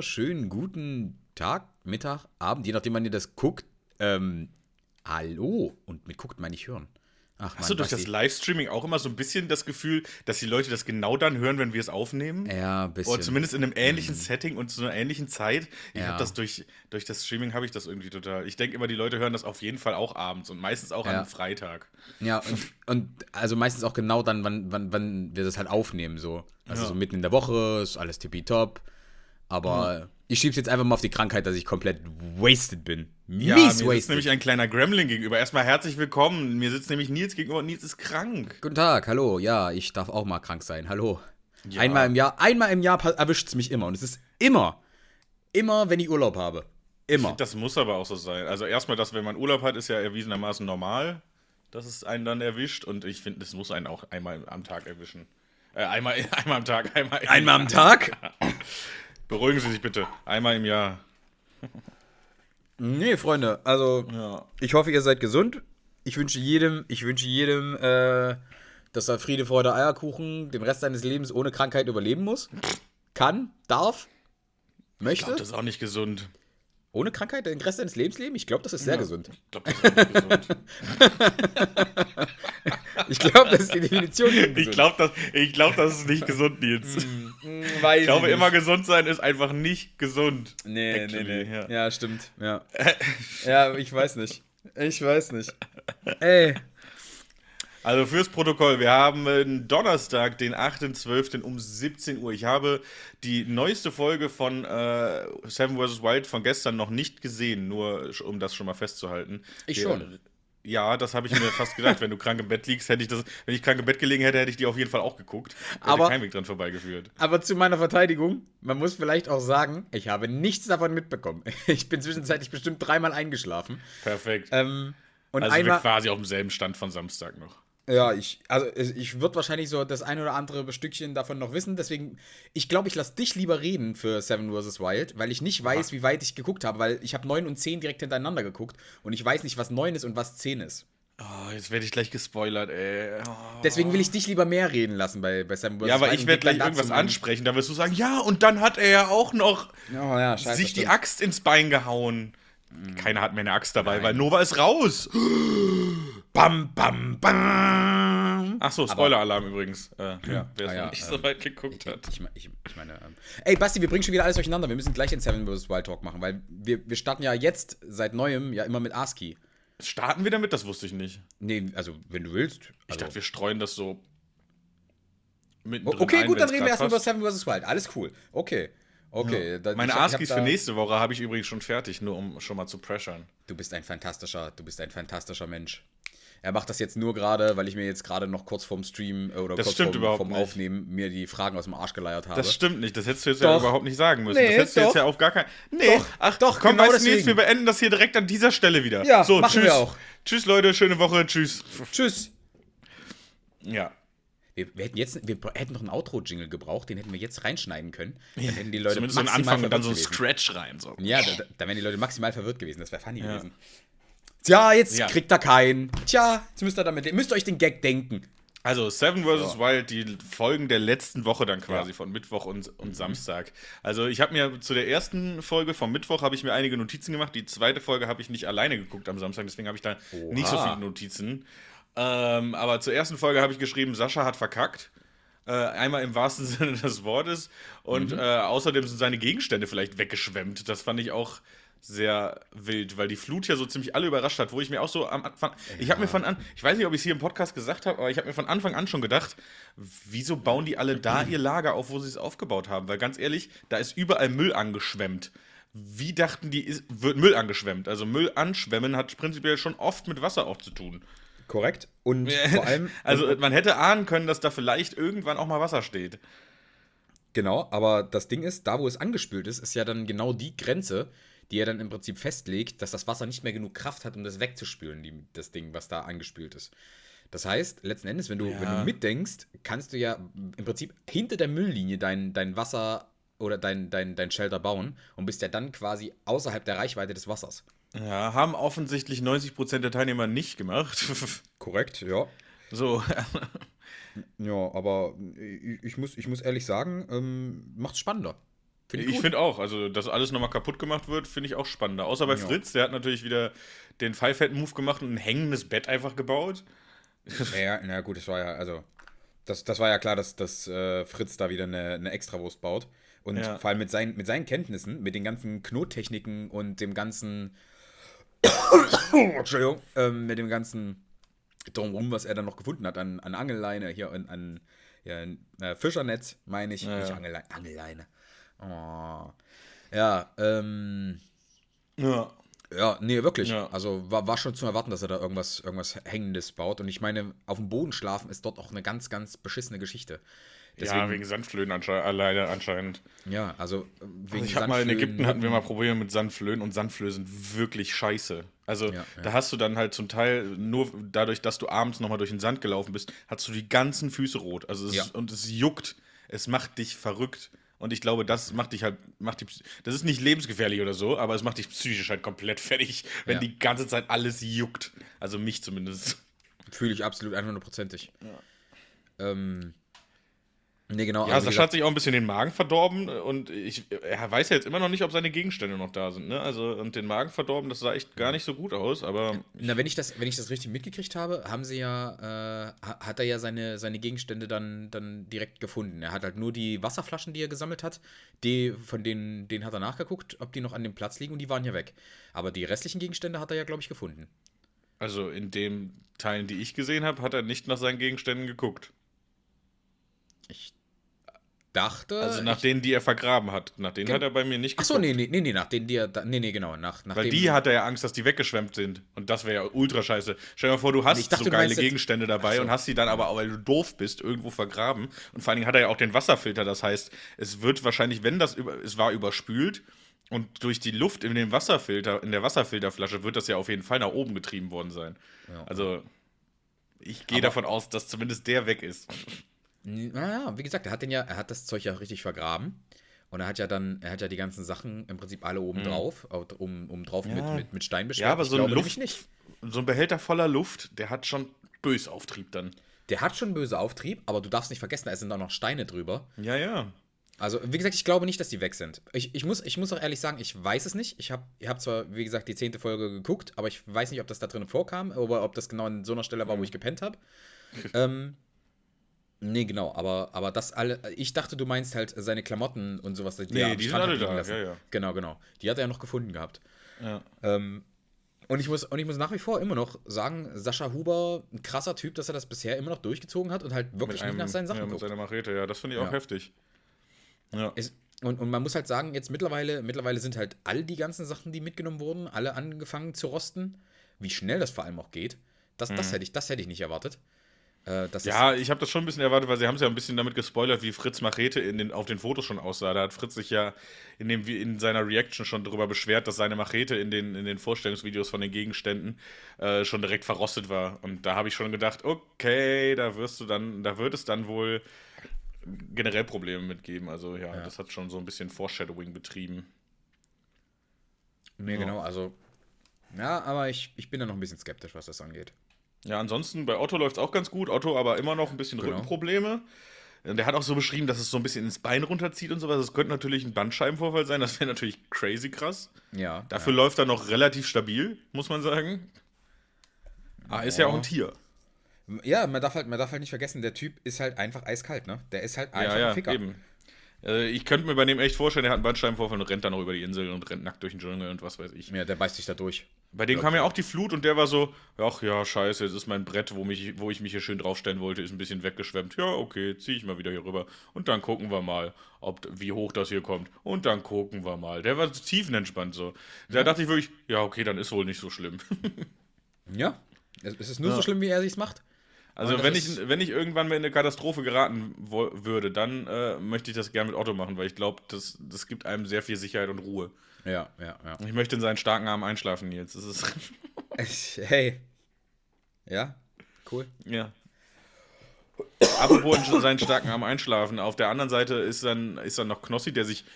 wunderschönen guten Tag, Mittag, Abend, je nachdem, wann ihr das guckt. Ähm, hallo. Und mit guckt meine ich hören. Ach, Hast du durch das Livestreaming auch immer so ein bisschen das Gefühl, dass die Leute das genau dann hören, wenn wir es aufnehmen? Ja, ein bisschen. Oder zumindest in einem ähnlichen mhm. Setting und zu einer ähnlichen Zeit. Ich ja. habe das durch, durch das Streaming habe ich das irgendwie total. Ich denke immer, die Leute hören das auf jeden Fall auch abends und meistens auch ja. einem Freitag. Ja, und, und, also meistens auch genau dann, wann, wann, wann wir das halt aufnehmen. So. Also ja. so mitten in der Woche, ist alles tippitopp. Aber. Mhm ich schieb's jetzt einfach mal auf die Krankheit, dass ich komplett wasted bin. Mies ja, mir wasted. sitzt nämlich ein kleiner Gremlin gegenüber. Erstmal herzlich willkommen. Mir sitzt nämlich Nils gegenüber und Nils ist krank. Guten Tag, hallo. Ja, ich darf auch mal krank sein. Hallo. Ja. Einmal im Jahr, einmal im Jahr erwischt es mich immer. Und es ist immer, immer, wenn ich Urlaub habe. Immer. Find, das muss aber auch so sein. Also erstmal, dass wenn man Urlaub hat, ist ja erwiesenermaßen normal, dass es einen dann erwischt. Und ich finde, es muss einen auch einmal am Tag erwischen. Äh, einmal, einmal am Tag, einmal, einmal am Tag. Beruhigen Sie sich bitte. Einmal im Jahr. Nee, Freunde, also ja. ich hoffe, ihr seid gesund. Ich wünsche jedem, ich wünsche jedem, äh, dass er Friede, Freude, Eierkuchen den Rest seines Lebens ohne Krankheit überleben muss. Kann, darf, möchte. Ich glaube, das ist auch nicht gesund. Ohne Krankheit den Rest seines Lebens leben? Ich glaube, das ist sehr ja, gesund. Ich glaube, das ist nicht gesund. ich glaube, das ist die Definition. Ich glaube, das, glaub, das ist nicht gesund, Nils. Mm, mm, ich glaube, ich immer gesund sein ist einfach nicht gesund. Nee, actually. nee, nee. Ja. ja, stimmt. Ja. ja, ich weiß nicht. Ich weiß nicht. Ey, also fürs Protokoll, wir haben Donnerstag, den 8.12. um 17 Uhr. Ich habe die neueste Folge von äh, Seven vs. Wild von gestern noch nicht gesehen, nur um das schon mal festzuhalten. Ich schon. Ja, das habe ich mir fast gedacht. Wenn du krank im Bett liegst, hätte ich das, wenn ich krank im Bett gelegen hätte, hätte ich die auf jeden Fall auch geguckt. Hätte aber kein Weg dran vorbeigeführt. Aber zu meiner Verteidigung, man muss vielleicht auch sagen, ich habe nichts davon mitbekommen. Ich bin zwischenzeitlich bestimmt dreimal eingeschlafen. Perfekt. Ähm, und also einmal, quasi auf demselben Stand von Samstag noch. Ja, ich, also ich würde wahrscheinlich so das ein oder andere Stückchen davon noch wissen. Deswegen, ich glaube, ich lasse dich lieber reden für Seven vs. Wild, weil ich nicht weiß, Ach. wie weit ich geguckt habe, weil ich habe 9 und 10 direkt hintereinander geguckt und ich weiß nicht, was 9 ist und was 10 ist. Oh, jetzt werde ich gleich gespoilert, ey. Oh. Deswegen will ich dich lieber mehr reden lassen bei, bei Seven vs. Ja, aber ich werde gleich irgendwas ansprechen. Da wirst du sagen, ja, und dann hat er ja auch noch oh, ja, scheiße, sich die Axt ins Bein gehauen. Keiner hat mehr eine Axt dabei, Nein. weil Nova ist raus. Bam, bam, bam. Ach so, Spoiler-Alarm übrigens. Äh, ja, wer es ah, ja, nicht äh, so weit geguckt hat. Ich, ich, ich meine, ähm, ey, Basti, wir bringen schon wieder alles durcheinander. Wir müssen gleich den Seven vs. Wild Talk machen, weil wir, wir starten ja jetzt seit neuem ja immer mit ASCII. Starten wir damit? Das wusste ich nicht. Nee, also, wenn du willst. Also. Ich dachte, wir streuen das so. Okay, gut, dann reden wir erstmal über Seven vs. Wild. Alles cool. Okay. Okay. Ja. Da, Meine ASCIIs für nächste Woche habe ich übrigens schon fertig, nur um schon mal zu pressern. Du bist ein fantastischer, du bist ein fantastischer Mensch. Er macht das jetzt nur gerade, weil ich mir jetzt gerade noch kurz vorm Stream äh, oder das kurz vorm, vorm Aufnehmen mir die Fragen aus dem Arsch geleiert habe. Das stimmt nicht, das hättest du jetzt doch. ja überhaupt nicht sagen müssen. Nee, das hättest du jetzt ja auf gar keinen. Nee, doch, ach doch, komm, genau weißt du jetzt, wir beenden das hier direkt an dieser Stelle wieder. Ja, so, machen tschüss. wir auch. Tschüss, Leute, schöne Woche, tschüss. Tschüss. Ja. Wir, wir, hätten jetzt, wir hätten noch einen Outro-Jingle gebraucht, den hätten wir jetzt reinschneiden können. Dann hätten die Leute Zumindest so einen Anfang und dann so ein Scratch rein. So. Ja, da, da, wären die Leute maximal verwirrt gewesen. Das wäre funny ja. gewesen. Tja, jetzt ja. kriegt er keinen. Tja, jetzt müsst ihr damit, ihr müsst euch den Gag denken. Also Seven vs. So. Wild, die Folgen der letzten Woche dann quasi ja. von Mittwoch und, und mhm. Samstag. Also ich habe mir zu der ersten Folge vom Mittwoch habe ich mir einige Notizen gemacht. Die zweite Folge habe ich nicht alleine geguckt am Samstag, deswegen habe ich da Oha. nicht so viele Notizen. Ähm, aber zur ersten Folge habe ich geschrieben, Sascha hat verkackt. Äh, einmal im wahrsten Sinne des Wortes. Und mhm. äh, außerdem sind seine Gegenstände vielleicht weggeschwemmt. Das fand ich auch sehr wild, weil die Flut ja so ziemlich alle überrascht hat, wo ich mir auch so am Anfang, ja. ich habe mir von an, ich weiß nicht, ob ich es hier im Podcast gesagt habe, aber ich habe mir von Anfang an schon gedacht, wieso bauen die alle da ihr Lager auf, wo sie es aufgebaut haben? Weil ganz ehrlich, da ist überall Müll angeschwemmt. Wie dachten die, ist, wird Müll angeschwemmt? Also Müll anschwemmen hat prinzipiell schon oft mit Wasser auch zu tun. Korrekt. Und vor allem. Also man hätte ahnen können, dass da vielleicht irgendwann auch mal Wasser steht. Genau, aber das Ding ist, da wo es angespült ist, ist ja dann genau die Grenze, die er dann im Prinzip festlegt, dass das Wasser nicht mehr genug Kraft hat, um das wegzuspülen, die, das Ding, was da angespült ist. Das heißt, letzten Endes, wenn du, ja. wenn du mitdenkst, kannst du ja im Prinzip hinter der Mülllinie dein, dein Wasser oder dein, dein, dein Shelter bauen und bist ja dann quasi außerhalb der Reichweite des Wassers. Ja, haben offensichtlich 90% der Teilnehmer nicht gemacht. Korrekt, ja. So. ja, aber ich, ich, muss, ich muss ehrlich sagen, ähm, macht es spannender. Find ich, ich finde auch, also dass alles nochmal kaputt gemacht wird, finde ich auch spannender. Außer bei ja. Fritz, der hat natürlich wieder den Five-Head-Move gemacht und ein hängendes Bett einfach gebaut. Ja, na gut, das war ja, also, das, das war ja klar, dass, dass äh, Fritz da wieder eine, eine Extrawurst baut. Und ja. vor allem mit, sein, mit seinen Kenntnissen, mit den ganzen Knottechniken und dem ganzen. Entschuldigung, ähm, mit dem ganzen drumherum, was er dann noch gefunden hat an, an Angelleine, hier an, an ja, äh, Fischernetz, meine ich, ja, nicht Angelleine. Angelleine. Oh. Ja, ähm. Ja. Ja, nee, wirklich. Ja. Also war, war schon zu erwarten, dass er da irgendwas, irgendwas Hängendes baut. Und ich meine, auf dem Boden schlafen ist dort auch eine ganz, ganz beschissene Geschichte. Deswegen, ja, wegen Sandflöhen ansche alleine anscheinend. Ja, also wegen also ich habe mal in Ägypten hatten wir mal Probleme mit Sandflöhen und Sandflöhe sind wirklich scheiße. Also ja, ja. da hast du dann halt zum Teil nur dadurch, dass du abends nochmal durch den Sand gelaufen bist, hast du die ganzen Füße rot. Also es, ja. und es juckt. Es macht dich verrückt. Und ich glaube, das macht dich halt, macht dich, das ist nicht lebensgefährlich oder so, aber es macht dich psychisch halt komplett fertig, wenn die ganze Zeit alles juckt. Also mich zumindest. Fühle ich absolut 100%ig. Ja. Ähm, Nee, genau. Ja, Sascha hat sich auch ein bisschen den Magen verdorben und ich, er weiß ja jetzt immer noch nicht, ob seine Gegenstände noch da sind. Ne? Also, und den Magen verdorben, das sah echt gar nicht so gut aus, aber. Na, wenn ich das, wenn ich das richtig mitgekriegt habe, haben sie ja, äh, hat er ja seine, seine Gegenstände dann, dann direkt gefunden. Er hat halt nur die Wasserflaschen, die er gesammelt hat, die, von denen, denen hat er nachgeguckt, ob die noch an dem Platz liegen und die waren ja weg. Aber die restlichen Gegenstände hat er ja, glaube ich, gefunden. Also in den Teilen, die ich gesehen habe, hat er nicht nach seinen Gegenständen geguckt. Ich dachte. Also nach ich, denen, die er vergraben hat. Nach denen hat er bei mir nicht geguckt. Achso, nee, nee, nee, nee, nach denen, die er. Nee, nee, genau. Nach, nach Weil die hat er ja Angst, dass die weggeschwemmt sind. Und das wäre ja ultra scheiße. Stell dir mal vor, du hast dachte, so geile Gegenstände dabei so. und hast sie dann aber, weil du doof bist, irgendwo vergraben. Und vor allen Dingen hat er ja auch den Wasserfilter. Das heißt, es wird wahrscheinlich, wenn das über. Es war überspült. Und durch die Luft in dem Wasserfilter, in der Wasserfilterflasche wird das ja auf jeden Fall nach oben getrieben worden sein. Ja. Also, ich gehe davon aus, dass zumindest der weg ist. Naja, wie gesagt, er hat den ja, er hat das Zeug ja richtig vergraben. Und er hat ja dann, er hat ja die ganzen Sachen im Prinzip alle oben mhm. drauf, um, um drauf ja. mit, mit, mit Stein beschwert. Ja, aber so ein, Luft, nicht. so ein Behälter voller Luft, der hat schon böse Auftrieb dann. Der hat schon böse Auftrieb, aber du darfst nicht vergessen, da sind auch noch Steine drüber. Ja, ja. Also, wie gesagt, ich glaube nicht, dass die weg sind. Ich, ich, muss, ich muss auch ehrlich sagen, ich weiß es nicht. Ich habe ich hab zwar, wie gesagt, die zehnte Folge geguckt, aber ich weiß nicht, ob das da drin vorkam oder ob das genau in so einer Stelle war, wo ich gepennt habe. ähm, Nee, genau, aber, aber das alle. Ich dachte, du meinst halt seine Klamotten und sowas. Die nee, die sind alle da, ja, ja. Genau, genau. Die hat er ja noch gefunden gehabt. Ja. Ähm, und ich, muss, und ich muss nach wie vor immer noch sagen, Sascha Huber, ein krasser Typ, dass er das bisher immer noch durchgezogen hat und halt wirklich einem, nicht nach seinen Sachen ja, mit guckt. seiner Machete, ja, das finde ich auch ja. heftig. Ja. Es, und, und man muss halt sagen, jetzt mittlerweile, mittlerweile sind halt all die ganzen Sachen, die mitgenommen wurden, alle angefangen zu rosten. Wie schnell das vor allem auch geht, das, mhm. das, hätte, ich, das hätte ich nicht erwartet. Äh, ja, ich habe das schon ein bisschen erwartet, weil sie haben es ja ein bisschen damit gespoilert, wie Fritz Machete in den, auf den Fotos schon aussah. Da hat Fritz sich ja in, dem, in seiner Reaction schon darüber beschwert, dass seine Machete in den, in den Vorstellungsvideos von den Gegenständen äh, schon direkt verrostet war. Und da habe ich schon gedacht, okay, da wirst du dann, da wird es dann wohl generell Probleme mitgeben. Also ja, ja. das hat schon so ein bisschen Foreshadowing betrieben. Nee, so. genau, also. Ja, aber ich, ich bin da noch ein bisschen skeptisch, was das angeht. Ja, ansonsten bei Otto läuft es auch ganz gut. Otto aber immer noch ein bisschen genau. Rückenprobleme. Der hat auch so beschrieben, dass es so ein bisschen ins Bein runterzieht und sowas. Das könnte natürlich ein Bandscheibenvorfall sein. Das wäre natürlich crazy krass. Ja. Dafür ja. läuft er noch relativ stabil, muss man sagen. Ah, ist ja auch ein Tier. Ja, man darf, halt, man darf halt nicht vergessen, der Typ ist halt einfach eiskalt, ne? Der ist halt einfach ja, ja, ein Ficker. Eben. Äh, ich könnte mir bei dem echt vorstellen, der hat einen Bandscheibenvorfall und rennt dann noch über die Insel und rennt nackt durch den Dschungel und was weiß ich. Ja, der beißt sich da durch. Bei dem kam ja auch die Flut und der war so, ach ja, scheiße, jetzt ist mein Brett, wo, mich, wo ich mich hier schön draufstellen wollte, ist ein bisschen weggeschwemmt. Ja, okay, zieh ich mal wieder hier rüber. Und dann gucken wir mal, ob, wie hoch das hier kommt. Und dann gucken wir mal. Der war tiefenentspannt so. Da ja. dachte ich wirklich, ja, okay, dann ist wohl nicht so schlimm. ja, es ist nur ja. so schlimm, wie er sich's macht. Also wenn ich, wenn ich irgendwann mal in eine Katastrophe geraten würde, dann äh, möchte ich das gerne mit Otto machen, weil ich glaube, das, das gibt einem sehr viel Sicherheit und Ruhe. Ja, ja, ja. Ich möchte in seinen starken Arm einschlafen, Nils. Das ist hey. Ja, cool. Ja. Apropos in seinen starken Arm einschlafen. Auf der anderen Seite ist dann, ist dann noch Knossi, der sich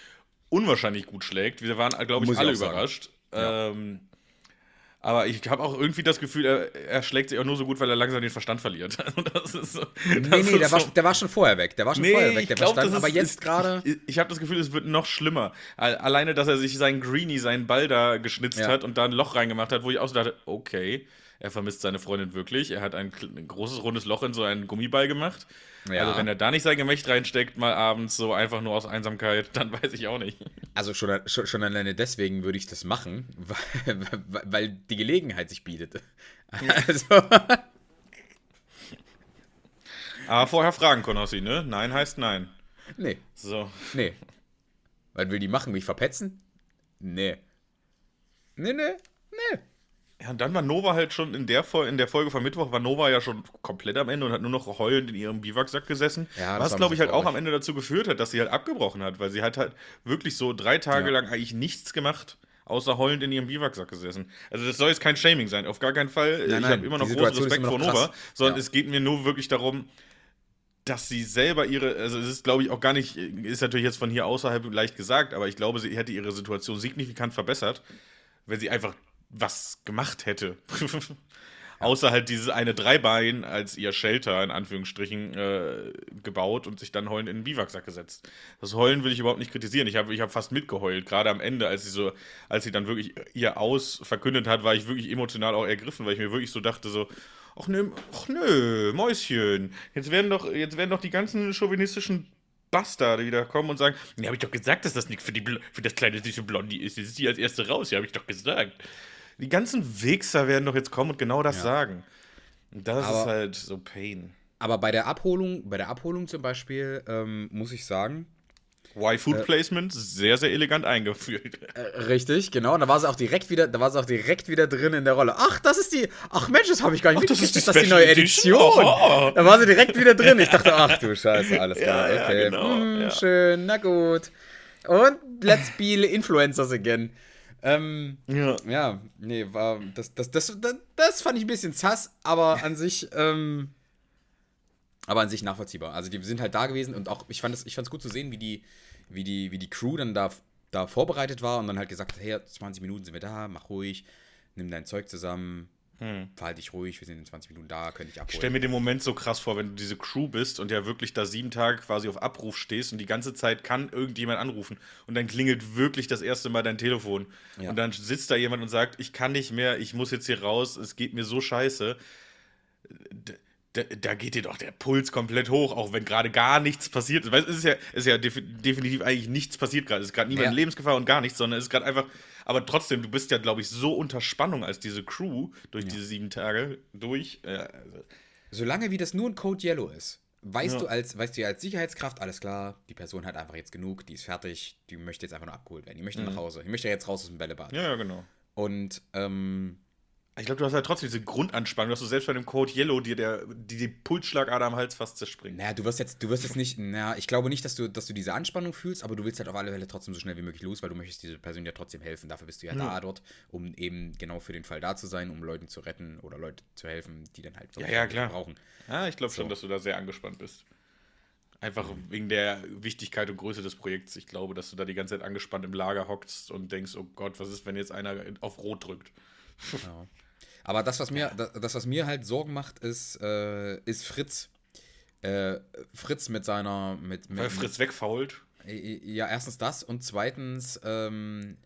unwahrscheinlich gut schlägt. Wir waren, glaube ich, Muss alle ich überrascht. Ja. Ähm, Aber ich habe auch irgendwie das Gefühl, er, er, schlägt sich auch nur so gut, weil er langsam den Verstand verliert. Also das ist so, das nee, nee, der, so. war, der war schon vorher weg. Der war schon nee, vorher weg, der glaub, Verstand. aber jetzt gerade. Ich, ich habe das Gefühl, es wird noch schlimmer. Alleine, dass er sich seinen Greenie, seinen Ball da geschnitzt ja. hat und da ein Loch reingemacht hat, wo ich auch so dachte, okay, er vermisst seine Freundin wirklich. Er hat ein, ein großes rundes Loch in so einen Gummiball gemacht. Ja. Also wenn er da nicht sein Gemächt reinsteckt, mal abends so einfach nur aus Einsamkeit, dann weiß ich auch nicht. Also schon, schon, schon alleine deswegen würde ich das machen, weil, weil die Gelegenheit sich bietet. Also. Aber vorher fragen, Konossi, ne? Nein heißt nein. Nee. So. Nee. Was will die machen? Mich verpetzen? Nee. Nee, nee, nee. Ja, und dann war Nova halt schon in der, in der Folge von Mittwoch, war Nova ja schon komplett am Ende und hat nur noch heulend in ihrem Biwaksack gesessen. Ja, was, glaube ich, halt auch am Ende dazu geführt hat, dass sie halt abgebrochen hat, weil sie hat halt wirklich so drei Tage ja. lang eigentlich nichts gemacht, außer heulend in ihrem Biwaksack gesessen. Also das soll jetzt kein Shaming sein, auf gar keinen Fall. Nein, ich habe immer noch großen Respekt vor Nova, sondern es geht mir nur wirklich darum, dass sie selber ihre, also es ist glaube ich auch gar nicht, ist natürlich jetzt von hier außerhalb leicht gesagt, aber ich glaube, sie hätte ihre Situation signifikant verbessert, wenn sie einfach was gemacht hätte. Außer halt dieses eine Dreibein als ihr Shelter in Anführungsstrichen äh, gebaut und sich dann heulend in den Biwaksack gesetzt. Das Heulen will ich überhaupt nicht kritisieren. Ich habe ich hab fast mitgeheult, gerade am Ende, als sie so, als sie dann wirklich ihr Aus verkündet hat, war ich wirklich emotional auch ergriffen, weil ich mir wirklich so dachte so, ach nö, ach nö, Mäuschen, jetzt werden doch, jetzt werden doch die ganzen chauvinistischen Bastarde wieder kommen und sagen, ja, habe ich doch gesagt, dass das nichts für, für das kleine süße Blondie ist. Jetzt ist die als erste raus, ja, habe ich doch gesagt die ganzen Wichser werden doch jetzt kommen und genau das ja. sagen. Und das aber, ist halt so Pain. Aber bei der Abholung, bei der Abholung zum Beispiel, ähm, muss ich sagen. Why Food äh, Placement sehr, sehr elegant eingeführt. Äh, richtig, genau. Und da war sie auch direkt wieder, da war sie auch direkt wieder drin in der Rolle. Ach, das ist die. Ach Mensch, das habe ich gar nicht mitgekriegt. Das ist, das die neue Edition. Oh. Da war sie direkt wieder drin. Ich dachte, ach du Scheiße, alles klar. Ja, okay. Ja, genau, hm, ja. Schön, na gut. Und let's be Influencers again. Ähm, ja. Ja, nee, war. Das, das, das, das, das fand ich ein bisschen zass, aber an sich. Ähm, aber an sich nachvollziehbar. Also die sind halt da gewesen und auch, ich fand es ich gut zu sehen, wie die, wie die, wie die Crew dann da, da vorbereitet war und dann halt gesagt hat, hey, 20 Minuten sind wir da, mach ruhig, nimm dein Zeug zusammen, hm. Verhalte dich ruhig, wir sind in 20 Minuten da, könnte ich abholen. Ich stell mir den Moment so krass vor, wenn du diese Crew bist und ja wirklich da sieben Tage quasi auf Abruf stehst und die ganze Zeit kann irgendjemand anrufen und dann klingelt wirklich das erste Mal dein Telefon. Ja. Und dann sitzt da jemand und sagt, ich kann nicht mehr, ich muss jetzt hier raus, es geht mir so scheiße. Da, da, geht dir doch der Puls komplett hoch, auch wenn gerade gar nichts passiert ist. Weil es ist ja, es ist ja definitiv eigentlich nichts passiert gerade. Es ist gerade niemand ja. in Lebensgefahr und gar nichts, sondern es ist gerade einfach aber trotzdem, du bist ja, glaube ich, so unter Spannung als diese Crew durch ja. diese sieben Tage durch. Äh, also. Solange wie das nur ein Code Yellow ist, weißt ja. du als, weißt du als Sicherheitskraft, alles klar, die Person hat einfach jetzt genug, die ist fertig, die möchte jetzt einfach nur abgeholt werden, die möchte mhm. nach Hause, die möchte jetzt raus aus dem Bällebad. Ja, ja, genau. Und ähm, ich glaube, du hast halt trotzdem diese Grundanspannung, dass du selbst bei dem Code Yellow dir der, die, die Pulsschlagader am Hals fast zerspringt. Naja, du wirst jetzt, du wirst jetzt nicht, naja, ich glaube nicht, dass du, dass du diese Anspannung fühlst, aber du willst halt auf alle Fälle trotzdem so schnell wie möglich los, weil du möchtest dieser Person ja trotzdem helfen. Dafür bist du ja mhm. da dort, um eben genau für den Fall da zu sein, um Leuten zu retten oder Leute zu helfen, die dann halt ja, ja, klar. brauchen. Ja, ich glaube so. schon, dass du da sehr angespannt bist. Einfach mhm. wegen der Wichtigkeit und Größe des Projekts. Ich glaube, dass du da die ganze Zeit angespannt im Lager hockst und denkst, oh Gott, was ist, wenn jetzt einer auf Rot drückt? Ja. Aber das, was mir, das, was mir halt Sorgen macht, ist, äh, ist Fritz. Äh, Fritz mit seiner. Mit, mit, Weil Fritz wegfault. Ja, erstens das und zweitens, ähm,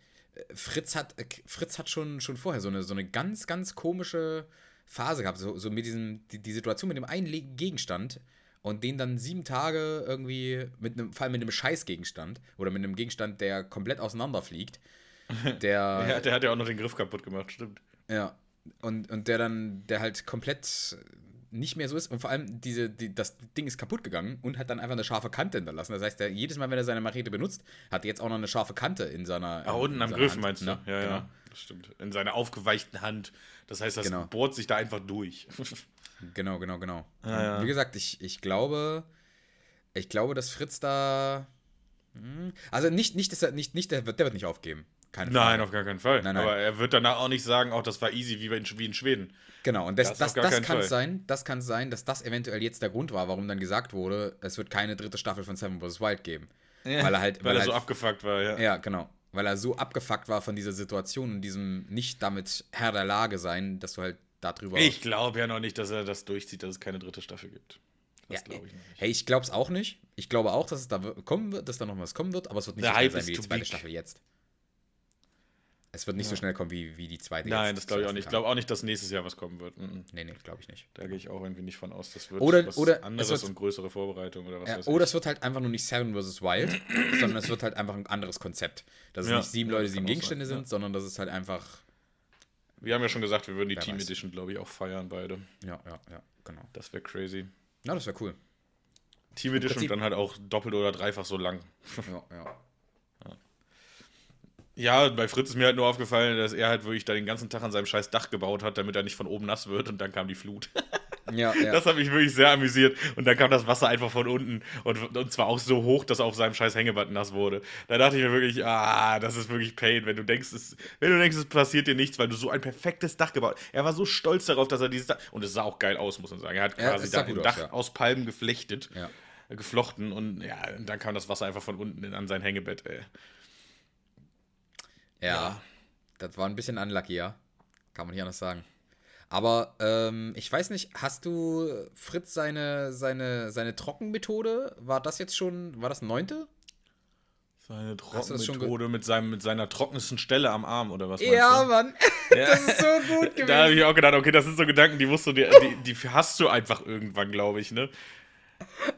Fritz hat, Fritz hat schon, schon vorher so eine, so eine ganz, ganz komische Phase gehabt. So, so mit diesem, die, die Situation mit dem einen Gegenstand und den dann sieben Tage irgendwie mit einem, vor allem mit einem Scheißgegenstand oder mit einem Gegenstand, der komplett auseinanderfliegt. Der, ja, der hat ja auch noch den Griff kaputt gemacht, stimmt. Ja, und, und der dann, der halt komplett nicht mehr so ist und vor allem diese, die, das Ding ist kaputt gegangen und hat dann einfach eine scharfe Kante hinterlassen. Das heißt, der, jedes Mal, wenn er seine Machete benutzt, hat er jetzt auch noch eine scharfe Kante in seiner. Ah, unten am Griff Hand. meinst du? Ja, ja, genau. ja, das stimmt. In seiner aufgeweichten Hand. Das heißt, das genau. bohrt sich da einfach durch. genau, genau, genau. Ah, ja. Wie gesagt, ich, ich glaube, ich glaube, dass Fritz da. Hm, also nicht, nicht, dass er, nicht, nicht der, der wird nicht aufgeben. Keine Frage. Nein, auf gar keinen Fall. Nein, nein. Aber er wird danach auch nicht sagen, auch das war easy wie in, wie in Schweden. Genau, und das, das, das, das kann sein, das kann sein, dass das eventuell jetzt der Grund war, warum dann gesagt wurde, es wird keine dritte Staffel von Seven vs. Wild geben. Ja, weil er halt. Weil, weil er halt, so abgefuckt war, ja. Ja, genau. weil er so abgefuckt war von dieser Situation und diesem nicht damit Herr der Lage sein, dass du halt darüber. Ich glaube ja noch nicht, dass er das durchzieht, dass es keine dritte Staffel gibt. Das ja, glaube ich nicht. Hey, ich glaube es auch nicht. Ich glaube auch, dass es da kommen wird, dass da noch was kommen wird, aber es wird nicht so sein wie die zweite. Staffel jetzt. Es wird nicht ja. so schnell kommen wie, wie die zweite Nein, das glaube ich auch nicht. Ich glaube auch nicht, dass nächstes Jahr was kommen wird. Mhm. Nee, nee, glaube ich nicht. Da gehe ich auch irgendwie nicht von aus. Das wird oder, was oder anderes wird, und größere Vorbereitung oder was ja, Oder es wird halt einfach nur nicht Seven vs. Wild, sondern es wird halt einfach ein anderes Konzept. Dass es ja, nicht sieben Leute, sieben Gegenstände sein, sind, sondern dass es halt einfach. Wir haben ja schon gesagt, wir würden die Team weiß. Edition, glaube ich, auch feiern, beide. Ja, ja, ja, genau. Das wäre crazy. Ja, das wäre cool. Team Edition dann halt auch doppelt oder dreifach so lang. Ja, ja. Ja, bei Fritz ist mir halt nur aufgefallen, dass er halt wirklich da den ganzen Tag an seinem scheiß Dach gebaut hat, damit er nicht von oben nass wird und dann kam die Flut. Ja, ja. Das hat mich wirklich sehr amüsiert. Und dann kam das Wasser einfach von unten und, und zwar auch so hoch, dass er auf seinem scheiß Hängeband nass wurde. Da dachte ich mir wirklich, ah, das ist wirklich Pain, wenn du denkst, es, wenn du denkst, es passiert dir nichts, weil du so ein perfektes Dach gebaut hast. Er war so stolz darauf, dass er dieses Dach. Und es sah auch geil aus, muss man sagen. Er hat quasi ja, da ein Dach aus, ja. aus Palmen geflechtet, geflochten und ja, und dann kam das Wasser einfach von unten an sein Hängebett, ey. Ja, ja, das war ein bisschen unlucky, ja. Kann man nicht anders sagen. Aber ähm, ich weiß nicht, hast du Fritz seine, seine, seine Trockenmethode? War das jetzt schon, war das neunte? Seine Trockenmethode mit, seinem, mit seiner trockensten Stelle am Arm oder was? Ja, du? Mann. Ja. Das ist so gut gewesen. Da habe ich auch gedacht, okay, das sind so Gedanken, die du dir, die, die hast du einfach irgendwann, glaube ich, ne?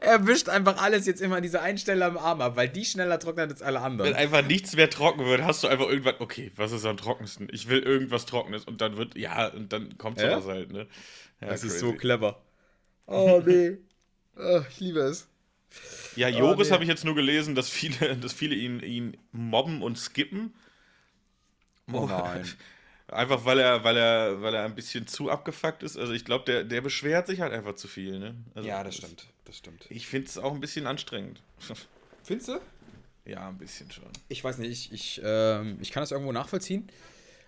Er wischt einfach alles jetzt immer an dieser einen Stelle am Arm ab, weil die schneller trocknet als alle anderen. Wenn einfach nichts mehr trocken wird, hast du einfach irgendwann, okay, was ist am trockensten? Ich will irgendwas Trockenes und dann wird, ja, und dann kommt sowas ja? halt, ne? Ja, das crazy. ist so clever. Oh, nee. oh, ich liebe es. Ja, Joris oh, nee. habe ich jetzt nur gelesen, dass viele, dass viele ihn, ihn mobben und skippen. Oh nein. Einfach weil er, weil er, weil er ein bisschen zu abgefuckt ist. Also ich glaube, der, der beschwert sich halt einfach zu viel, ne? Also ja, das stimmt. Das stimmt. Ich finde es auch ein bisschen anstrengend. Findest du? Ja, ein bisschen schon. Ich weiß nicht, ich, ich, ähm, ich kann das irgendwo nachvollziehen.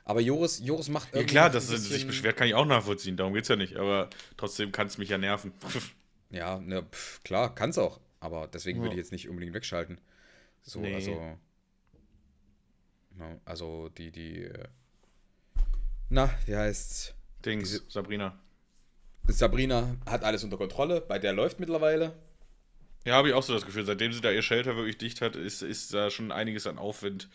Aber Joris, Joris macht irgendwie. Ja, klar, dass er sich beschwert, kann ich auch nachvollziehen. Darum geht es ja nicht. Aber trotzdem kann es mich ja nerven. ja, ne, pf, klar, kann es auch. Aber deswegen ja. würde ich jetzt nicht unbedingt wegschalten. So, nee. also. Also, die, die. Äh, na, wie heißt's? Dings, Diese, Sabrina. Sabrina hat alles unter Kontrolle, bei der läuft mittlerweile. Ja, habe ich auch so das Gefühl. Seitdem sie da ihr Shelter wirklich dicht hat, ist, ist da schon einiges an Aufwind.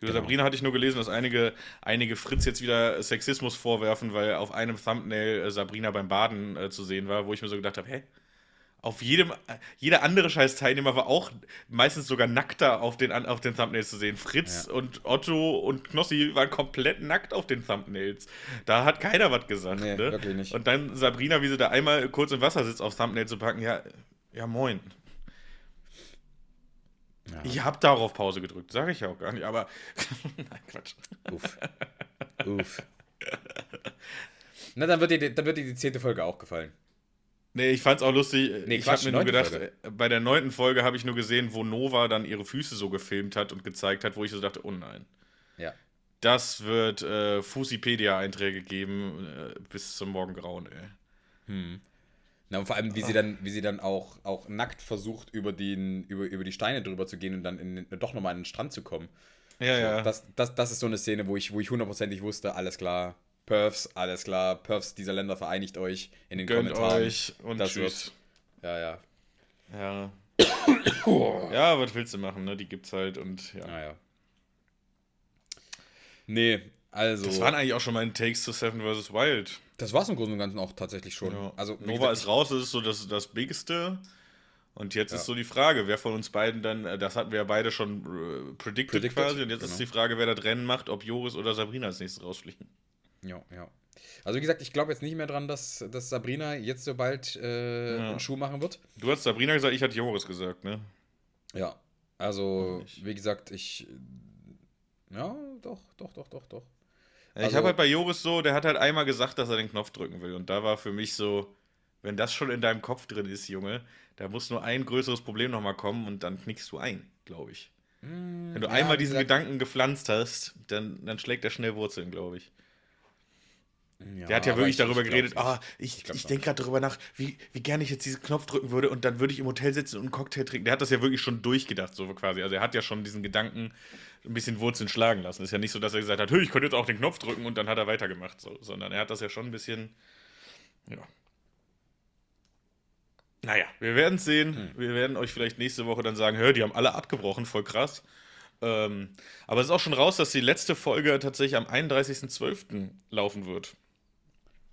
Über genau. Sabrina hatte ich nur gelesen, dass einige, einige Fritz jetzt wieder Sexismus vorwerfen, weil auf einem Thumbnail äh, Sabrina beim Baden äh, zu sehen war, wo ich mir so gedacht habe, hä? Auf jedem, jeder andere scheiß Teilnehmer war auch meistens sogar nackter auf den, auf den Thumbnails zu sehen. Fritz ja. und Otto und Knossi waren komplett nackt auf den Thumbnails. Da hat keiner was gesagt. Nee, ne? wirklich nicht. Und dann Sabrina, wie sie da einmal kurz im Wasser sitzt, aufs Thumbnail zu packen, ja, ja moin. Ja. Ich hab darauf Pause gedrückt, sage ich ja auch gar nicht, aber. Nein, Quatsch. Uff. Uff. Na, dann wird, dir, dann wird dir die zehnte Folge auch gefallen. Nee, ich fand's auch lustig. Nee, ich habe mir nur gedacht, Folge. bei der neunten Folge habe ich nur gesehen, wo Nova dann ihre Füße so gefilmt hat und gezeigt hat, wo ich so dachte, oh nein. Ja. Das wird äh, Fusipedia-Einträge geben äh, bis zum Morgengrauen, ey. Hm. Na, und vor allem, wie sie dann, wie sie dann auch, auch nackt versucht, über, den, über, über die Steine drüber zu gehen und dann in, doch nochmal an den Strand zu kommen. Ja, so, ja. Das, das, das ist so eine Szene, wo ich, wo ich hundertprozentig wusste, alles klar, Perfs, alles klar. Perfs dieser Länder vereinigt euch in den Gönnt Kommentaren. euch und das tschüss. Wird, ja, ja. Ja. ja, was willst du machen, ne? Die gibt's halt und ja. Naja. Nee, also. Das waren eigentlich auch schon meine Takes zu Seven vs. Wild. Das war es im Großen und Ganzen auch tatsächlich schon. Ja. Also, Nova ist raus, das ist so das, das Biggeste. Und jetzt ja. ist so die Frage, wer von uns beiden dann, äh, das hatten wir ja beide schon äh, predicted, predicted, quasi, und jetzt genau. ist die Frage, wer das Rennen macht, ob Joris oder Sabrina als nächstes rausfliegen. Ja, ja. Also wie gesagt, ich glaube jetzt nicht mehr dran, dass, dass Sabrina jetzt so bald äh, ja. einen Schuh machen wird. Du hast Sabrina gesagt, ich hatte Joris gesagt, ne? Ja. Also, wie gesagt, ich. Ja, doch, doch, doch, doch, doch. Ich also, habe halt bei Joris so, der hat halt einmal gesagt, dass er den Knopf drücken will. Und da war für mich so, wenn das schon in deinem Kopf drin ist, Junge, da muss nur ein größeres Problem nochmal kommen und dann knickst du ein, glaube ich. Mm, wenn du ja, einmal diesen Gedanken gepflanzt hast, dann, dann schlägt er schnell Wurzeln, glaube ich. Ja, der hat ja wirklich darüber geredet, ah, ich, ich, ich denke gerade darüber nach, wie, wie gerne ich jetzt diesen Knopf drücken würde und dann würde ich im Hotel sitzen und einen Cocktail trinken. Der hat das ja wirklich schon durchgedacht, so quasi. Also er hat ja schon diesen Gedanken ein bisschen Wurzeln schlagen lassen. Ist ja nicht so, dass er gesagt hat, ich könnte jetzt auch den Knopf drücken und dann hat er weitergemacht, so, sondern er hat das ja schon ein bisschen, ja. Naja, wir werden es sehen. Hm. Wir werden euch vielleicht nächste Woche dann sagen, hör, die haben alle abgebrochen, voll krass. Ähm, aber es ist auch schon raus, dass die letzte Folge tatsächlich am 31.12. laufen wird.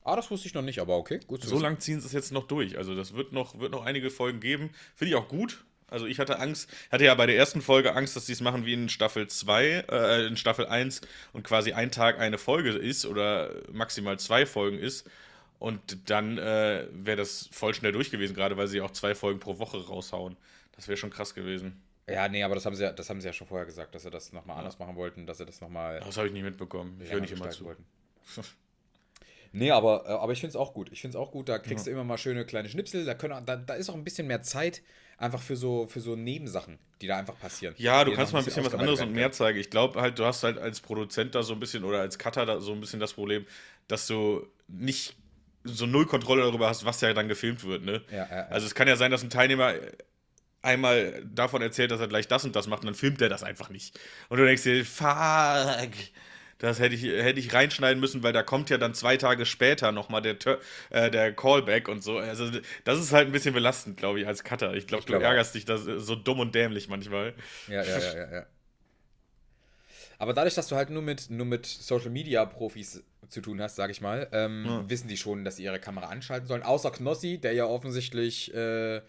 Ah, das wusste ich noch nicht, aber okay, gut. So lang ziehen sie es jetzt noch durch. Also das wird noch, wird noch einige Folgen geben. Finde ich auch gut. Also ich hatte Angst, hatte ja bei der ersten Folge Angst, dass sie es machen wie in Staffel 2, äh, in Staffel 1 und quasi ein Tag eine Folge ist oder maximal zwei Folgen ist. Und dann äh, wäre das voll schnell durch gewesen, gerade weil sie auch zwei Folgen pro Woche raushauen. Das wäre schon krass gewesen. Ja, nee, aber das haben sie ja, das haben sie ja schon vorher gesagt, dass sie das nochmal anders machen wollten, dass sie das nochmal. Das habe ich nicht mitbekommen. Ich höre nicht immer zu. Nee, aber, äh, aber ich finde es auch gut. Ich finde es auch gut, da kriegst ja. du immer mal schöne kleine Schnipsel. Da, können, da, da ist auch ein bisschen mehr Zeit einfach für so, für so Nebensachen, die da einfach passieren. Ja, du kannst mal ein bisschen, bisschen was anderes und mehr zeigen. Ich glaube halt, du hast halt als Produzent da so ein bisschen oder als Cutter da so ein bisschen das Problem, dass du nicht so null Kontrolle darüber hast, was ja dann gefilmt wird. Ne? Ja, ja, ja. Also es kann ja sein, dass ein Teilnehmer einmal davon erzählt, dass er gleich das und das macht und dann filmt er das einfach nicht. Und du denkst dir, fuck, das hätte ich, hätte ich reinschneiden müssen, weil da kommt ja dann zwei Tage später nochmal der, äh, der Callback und so. Also das ist halt ein bisschen belastend, glaube ich, als Cutter. Ich glaube, du glaub ärgerst auch. dich das so dumm und dämlich manchmal. Ja, ja, ja, ja, ja. Aber dadurch, dass du halt nur mit, nur mit Social Media Profis zu tun hast, sage ich mal, ähm, ja. wissen die schon, dass sie ihre Kamera anschalten sollen. Außer Knossi, der ja offensichtlich äh,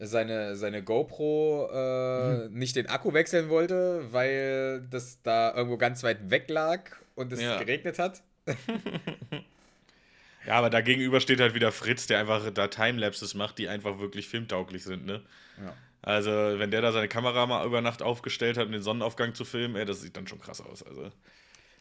seine, seine GoPro äh, mhm. nicht den Akku wechseln wollte, weil das da irgendwo ganz weit weg lag und es ja. geregnet hat. ja, aber da gegenüber steht halt wieder Fritz, der einfach da Timelapses macht, die einfach wirklich filmtauglich sind, ne? Ja. Also, wenn der da seine Kamera mal über Nacht aufgestellt hat, um den Sonnenaufgang zu filmen, ey, das sieht dann schon krass aus. Also.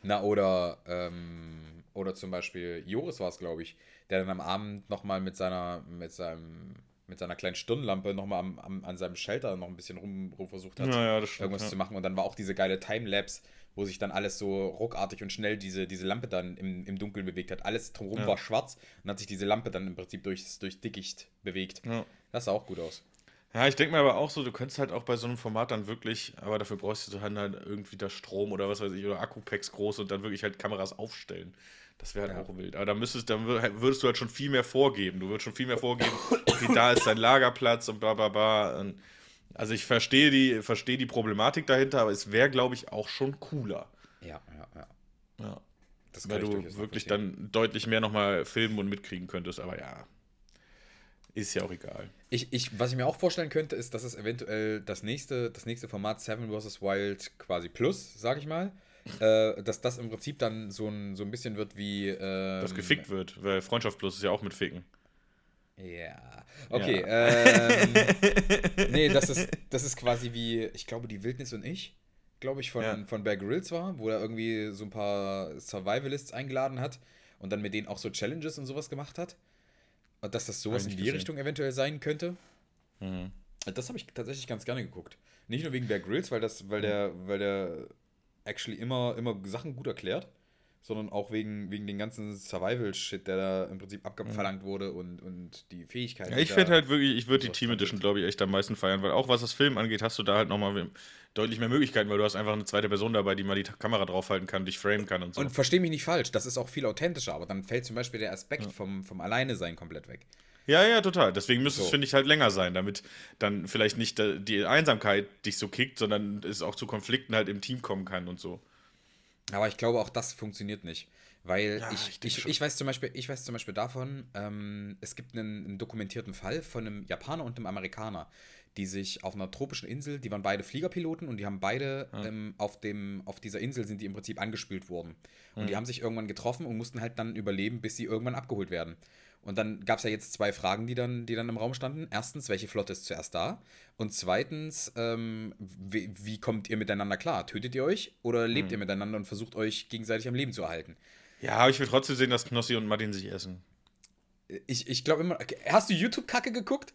Na, oder, ähm, oder zum Beispiel Joris war es, glaube ich, der dann am Abend nochmal mit seiner, mit seinem mit seiner kleinen Stirnlampe nochmal am, am, an seinem Shelter noch ein bisschen rum, rum versucht hat, ja, ja, stimmt, irgendwas ja. zu machen. Und dann war auch diese geile Timelapse, wo sich dann alles so ruckartig und schnell diese, diese Lampe dann im, im Dunkeln bewegt hat. Alles drumherum war schwarz und hat sich diese Lampe dann im Prinzip durchs, durch Dickicht bewegt. Das sah auch gut aus. Ja, ich denke mir aber auch so, du könntest halt auch bei so einem Format dann wirklich, aber dafür brauchst du halt irgendwie da Strom oder was weiß ich, oder Akkupacks groß und dann wirklich halt Kameras aufstellen. Das wäre halt ja. auch wild. Aber da müsstest, dann würdest du halt schon viel mehr vorgeben. Du würdest schon viel mehr vorgeben, okay, da ist dein Lagerplatz und bla bla bla. Und also ich verstehe die, verstehe die Problematik dahinter, aber es wäre, glaube ich, auch schon cooler. Ja, ja, ja. ja. Das Weil du wirklich dann deutlich mehr nochmal filmen und mitkriegen könntest, aber ja. Ist ja auch egal. Ich, ich, was ich mir auch vorstellen könnte, ist, dass es eventuell das nächste, das nächste Format Seven vs. Wild quasi Plus, sag ich mal, äh, dass das im Prinzip dann so ein, so ein bisschen wird wie. Ähm, das gefickt wird, weil Freundschaft plus ist ja auch mit Ficken. Ja. Okay. Ja. Ähm, nee, das ist, das ist quasi wie, ich glaube, die Wildnis und ich, glaube ich, von, ja. von Bear Grylls war, wo er irgendwie so ein paar Survivalists eingeladen hat und dann mit denen auch so Challenges und sowas gemacht hat. Und dass das sowas in die gesehen. Richtung eventuell sein könnte. Mhm. Das habe ich tatsächlich ganz gerne geguckt. Nicht nur wegen Bear Grylls, weil das, weil der, weil der actually immer, immer Sachen gut erklärt, sondern auch wegen, wegen den ganzen Survival-Shit, der da im Prinzip abverlangt wurde und, und die Fähigkeiten. Ja, ich finde halt wirklich, ich würde die Team Edition, glaube ich, echt am meisten feiern, weil auch was das Film angeht, hast du da halt nochmal deutlich mehr Möglichkeiten, weil du hast einfach eine zweite Person dabei, die mal die Kamera draufhalten kann, dich framen kann und so. Und versteh mich nicht falsch, das ist auch viel authentischer, aber dann fällt zum Beispiel der Aspekt ja. vom, vom Alleine-Sein komplett weg. Ja, ja, total. Deswegen müsste so. es, finde ich, halt länger sein, damit dann vielleicht nicht die Einsamkeit dich so kickt, sondern es auch zu Konflikten halt im Team kommen kann und so. Aber ich glaube, auch das funktioniert nicht. Weil ja, ich, ich, ich, ich, weiß zum Beispiel, ich weiß zum Beispiel davon, ähm, es gibt einen, einen, dokumentierten Fall von einem Japaner und einem Amerikaner, die sich auf einer tropischen Insel, die waren beide Fliegerpiloten und die haben beide ja. ähm, auf, dem, auf dieser Insel sind die im Prinzip angespült worden. Und mhm. die haben sich irgendwann getroffen und mussten halt dann überleben, bis sie irgendwann abgeholt werden. Und dann gab es ja jetzt zwei Fragen, die dann, die dann im Raum standen. Erstens, welche Flotte ist zuerst da? Und zweitens, ähm, wie, wie, kommt ihr miteinander klar? Tötet ihr euch oder lebt hm. ihr miteinander und versucht euch gegenseitig am Leben zu erhalten? Ja, aber ich will trotzdem sehen, dass Knossi und Martin sich essen. Ich, ich glaube immer. Hast du YouTube-Kacke geguckt?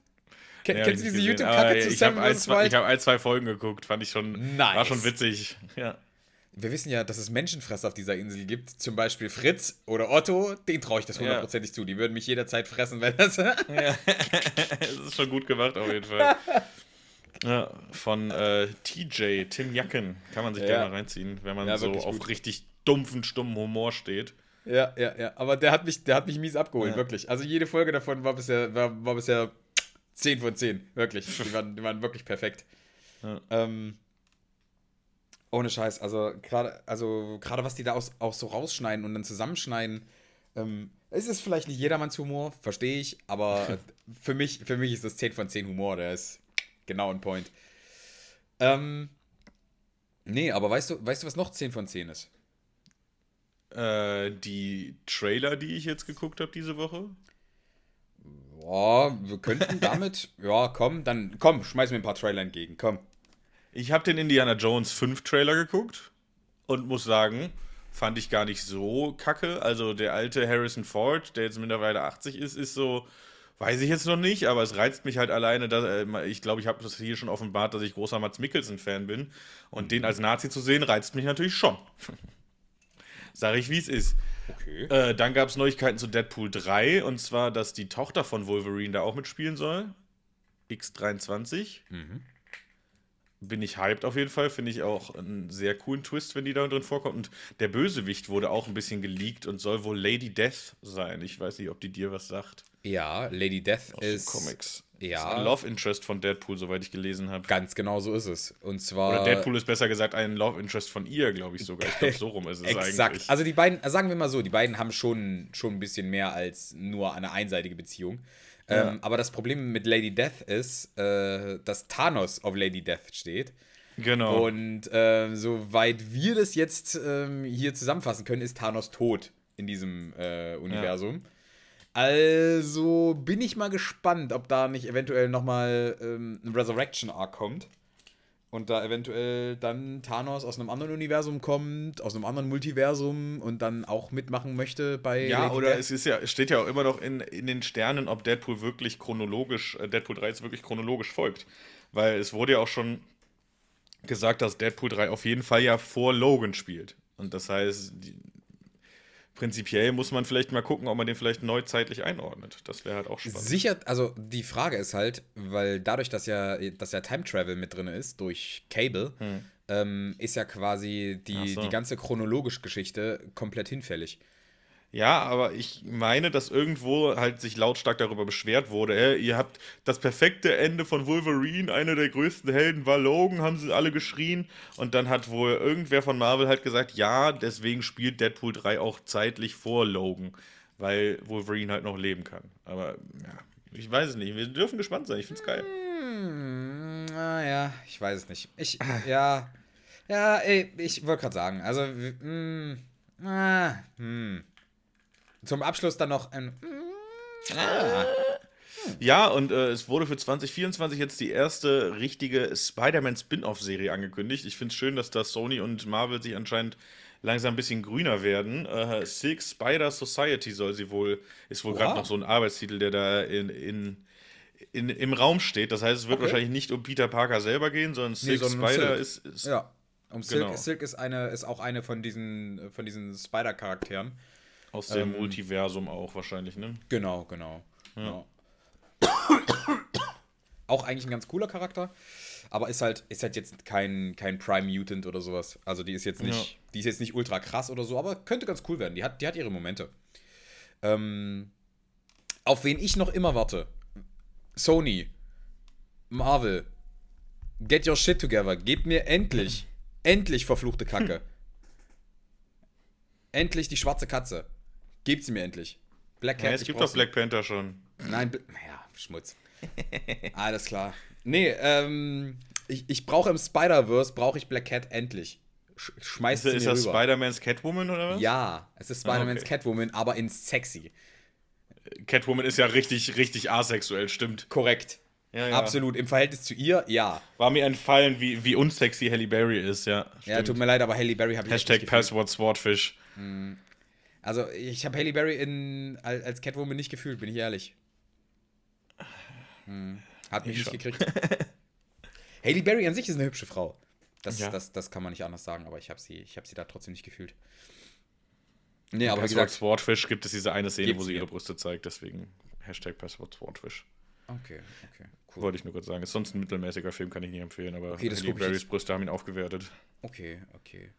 Ken, ja, kennst du diese YouTube-Kacke zu Ich habe ein, zwei, hab ein, zwei Folgen geguckt, fand ich schon. Nice. War schon witzig. Ja. Wir wissen ja, dass es Menschenfresser auf dieser Insel gibt. Zum Beispiel Fritz oder Otto, den traue ich das hundertprozentig ja. zu. Die würden mich jederzeit fressen, wenn das. ja, das ist schon gut gemacht, auf jeden Fall. Ja, von äh, TJ, Tim Jacken, kann man sich ja. gerne mal reinziehen, wenn man ja, so auf gut. richtig dumpfen, stummen Humor steht. Ja, ja, ja. Aber der hat mich, der hat mich mies abgeholt, wirklich. Also jede Folge davon war bisher, war, war bisher 10 von 10, wirklich. Die waren, die waren wirklich perfekt. Ja. Ähm, ohne Scheiß, also gerade also was die da aus, auch so rausschneiden und dann zusammenschneiden, ähm, es ist vielleicht nicht jedermanns Humor, verstehe ich, aber für mich, für mich ist das 10 von 10 Humor, der ist genau ein Point. Ähm, nee, aber weißt du, weißt du, was noch 10 von 10 ist? Äh, die Trailer, die ich jetzt geguckt habe diese Woche. Ja, wir könnten damit, ja, komm, dann, komm, schmeiß mir ein paar Trailer entgegen, komm. Ich habe den Indiana Jones 5 Trailer geguckt und muss sagen, fand ich gar nicht so kacke. Also der alte Harrison Ford, der jetzt mittlerweile 80 ist, ist so, weiß ich jetzt noch nicht, aber es reizt mich halt alleine, dass, äh, ich glaube, ich habe das hier schon offenbart, dass ich großer Mats Mikkelsen-Fan bin. Und den als Nazi zu sehen, reizt mich natürlich schon. Sag ich, wie es ist. Okay. Äh, dann gab es Neuigkeiten zu Deadpool 3, und zwar, dass die Tochter von Wolverine da auch mitspielen soll. X23. Mhm bin ich hyped auf jeden Fall. Finde ich auch einen sehr coolen Twist, wenn die da drin vorkommt. Und der Bösewicht wurde auch ein bisschen geleakt und soll wohl Lady Death sein. Ich weiß nicht, ob die dir was sagt. Ja, Lady Death Aus ist. Comics. Ja. Ist ein Love Interest von Deadpool, soweit ich gelesen habe. Ganz genau so ist es. Und zwar. Oder Deadpool ist besser gesagt ein Love Interest von ihr, glaube ich sogar. Ich glaube, so rum ist es Exakt. eigentlich. Also die beiden, sagen wir mal so, die beiden haben schon, schon ein bisschen mehr als nur eine einseitige Beziehung. Ja. Ähm, aber das Problem mit Lady Death ist, äh, dass Thanos auf Lady Death steht. Genau. Und äh, soweit wir das jetzt äh, hier zusammenfassen können, ist Thanos tot in diesem äh, Universum. Ja. Also bin ich mal gespannt, ob da nicht eventuell nochmal ähm, ein Resurrection Arc kommt und da eventuell dann Thanos aus einem anderen Universum kommt, aus einem anderen Multiversum und dann auch mitmachen möchte bei. Ja, Lady oder Death. es ist ja, steht ja auch immer noch in, in den Sternen, ob Deadpool wirklich chronologisch, äh, Deadpool 3 jetzt wirklich chronologisch folgt. Weil es wurde ja auch schon gesagt, dass Deadpool 3 auf jeden Fall ja vor Logan spielt. Und das heißt, die, prinzipiell muss man vielleicht mal gucken, ob man den vielleicht neuzeitlich einordnet. Das wäre halt auch spannend. Sicher, also die Frage ist halt, weil dadurch, dass ja, dass ja Time Travel mit drin ist, durch Cable, hm. ähm, ist ja quasi die, so. die ganze chronologische Geschichte komplett hinfällig. Ja, aber ich meine, dass irgendwo halt sich lautstark darüber beschwert wurde, ey, ihr habt das perfekte Ende von Wolverine, einer der größten Helden war Logan, haben sie alle geschrien. Und dann hat wohl irgendwer von Marvel halt gesagt, ja, deswegen spielt Deadpool 3 auch zeitlich vor Logan, weil Wolverine halt noch leben kann. Aber ja, ich weiß es nicht. Wir dürfen gespannt sein. Ich find's geil. Hm, naja, ich weiß es nicht. Ich, ja, ja, ey, ich wollte gerade sagen, also, mh, hm, ah, hm. Zum Abschluss dann noch ein. Ah. Ja, und äh, es wurde für 2024 jetzt die erste richtige Spider-Man Spin-off-Serie angekündigt. Ich finde es schön, dass da Sony und Marvel sich anscheinend langsam ein bisschen grüner werden. Äh, Silk Spider Society soll sie wohl, ist wohl gerade noch so ein Arbeitstitel, der da in, in, in, im Raum steht. Das heißt, es wird okay. wahrscheinlich nicht um Peter Parker selber gehen, sondern Silk nee, sondern Spider Silk. Ist, ist, Ja, um Silk, genau. Silk ist, eine, ist auch eine von diesen, von diesen Spider-Charakteren. Aus dem ähm, Multiversum auch wahrscheinlich, ne? Genau, genau. Ja. auch eigentlich ein ganz cooler Charakter, aber ist halt, ist halt jetzt kein, kein Prime Mutant oder sowas. Also die ist jetzt nicht, ja. die ist jetzt nicht ultra krass oder so, aber könnte ganz cool werden. Die hat, die hat ihre Momente. Ähm, auf wen ich noch immer warte. Sony, Marvel, get your shit together. Gebt mir endlich, endlich verfluchte Kacke. endlich die schwarze Katze. Gebt sie mir endlich. Black Cat. Ja, es gibt doch Black Panther schon. Nein, naja, Schmutz. Alles klar. Nee, ähm, ich, ich brauche im Spider-Verse, brauche ich Black Cat endlich. Sch schmeißt ist, ist das Spider-Man's Catwoman oder was? Ja, es ist Spider-Man's ah, okay. Catwoman, aber in sexy. Catwoman ist ja richtig, richtig asexuell, stimmt. Korrekt. Ja, ja. Absolut. Im Verhältnis zu ihr, ja. War mir entfallen, wie, wie unsexy Halle Berry ist, ja. Stimmt. Ja, tut mir leid, aber Halle Berry habe ich Hashtag Password Swordfish. Hm. Also, ich habe Halle Berry in, als Catwoman nicht gefühlt, bin ich ehrlich. Hm. Hat mich ich nicht schon. gekriegt. Halle Berry an sich ist eine hübsche Frau. Das, Ja. das, das kann man nicht anders sagen, aber ich habe sie, ich hab sie da trotzdem nicht gefühlt. Ja, Nee, aber wie Passwort gesagt. Swordfish gibt es diese eine Szene, wo sie ihre Brüste zeigt, deswegen Hashtag Passwort Swordfish. Okay, okay, cool. Wollte ich nur kurz sagen. Ist sonst ein mittelmäßiger Film, kann ich nicht empfehlen, aber Okay, Berrys jetzt. Brüste haben ihn aufgewertet. Okay, okay.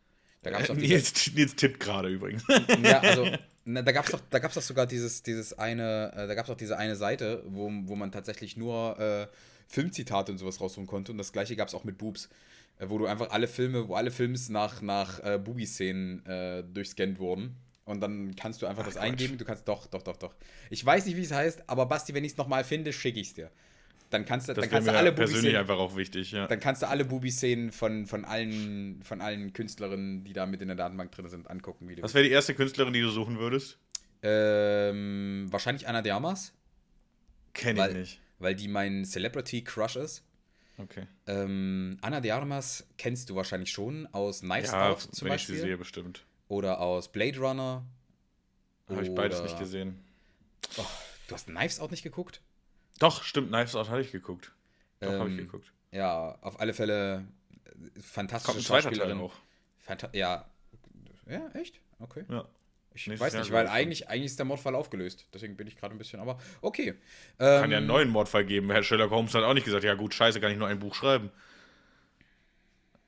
Da gab's auch diese, Nils, Nils tippt gerade übrigens. ja, also, na, da gab's doch, da gab's doch sogar dieses, dieses eine, äh, da gab's doch diese eine Seite, wo, wo man tatsächlich nur äh, Filmzitate und sowas raussuchen konnte. Und das gleiche gab's auch mit Boobs. Äh, wo du einfach alle Filme, wo alle Films nach, nach äh, Booby-Szenen äh, durchscannt wurden. Und dann kannst du einfach Ach, das Quatsch. eingeben. Du kannst doch, doch, doch, doch. Ich weiß nicht, wie es heißt, aber Basti, wenn ich es nochmal finde, schicke ich es dir. Dann kannst du, Das dann kannst du alle persönlich einfach auch wichtig, ja. dann kannst du alle Booby-Szenen von, von, allen, von allen Künstlerinnen, die da mit in der Datenbank drin sind, angucken. Wie Was wäre die erste Künstlerin, die du suchen würdest? ähm, wahrscheinlich Anna de Armas, Kenn ich Weil- nicht. weil die mein Celebrity-Crush ist. Okay. Ähm, Anna de Armas kennst du wahrscheinlich schon aus Knives Ja, Out zum wenn ich Beispiel. sie sehe, bestimmt. Oder aus Blade Runner. Habe ich beides nicht gesehen. Du hast Knives Out nicht geguckt? Doch, stimmt, Knives Out hatte ich geguckt. Doch, habe ich Ähm, geguckt. Ja, auf alle Fälle äh, fantastische Kommt ein zweiter Teil Schauspielerin. auch. Phanta ja. Ja, echt? Okay. Ja. Ich Nächstes weiß Jahr nicht, weil eigentlich, eigentlich ist der Mordfall aufgelöst. Deswegen bin ich gerade ein bisschen, aber okay. Kann Ähm, ja einen neuen Mordfall geben. Herr Sherlock Holmes hat auch nicht gesagt, ja gut, scheiße, kann ich nur ein Buch schreiben.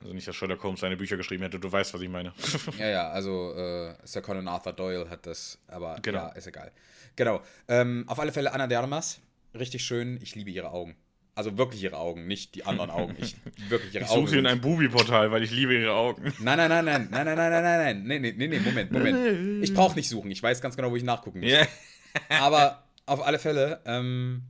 Also nicht, dass Sherlock Holmes seine Bücher geschrieben hätte, du weißt, was ich meine. Ja, ja, also äh, Sir Conan Arthur Doyle hat das, aber Genau. ja, ist egal. Genau. Ähm, auf alle Fälle Anna de Armas. Richtig schön. Ich liebe ihre Augen. Also wirklich ihre Augen, nicht die anderen Augen. Ich, wirklich ihre Ich Augen. suche sie in einem Bubi-Portal, weil ich liebe ihre Augen. Nein, nein, nein, nein, nein, nein, nein, nein, nein, nein, nee, nee, nee, nee, Moment, Moment. Ich brauche nicht suchen. Ich weiß ganz genau, wo ich nachgucken muss. Ja. Aber auf alle Fälle, ähm,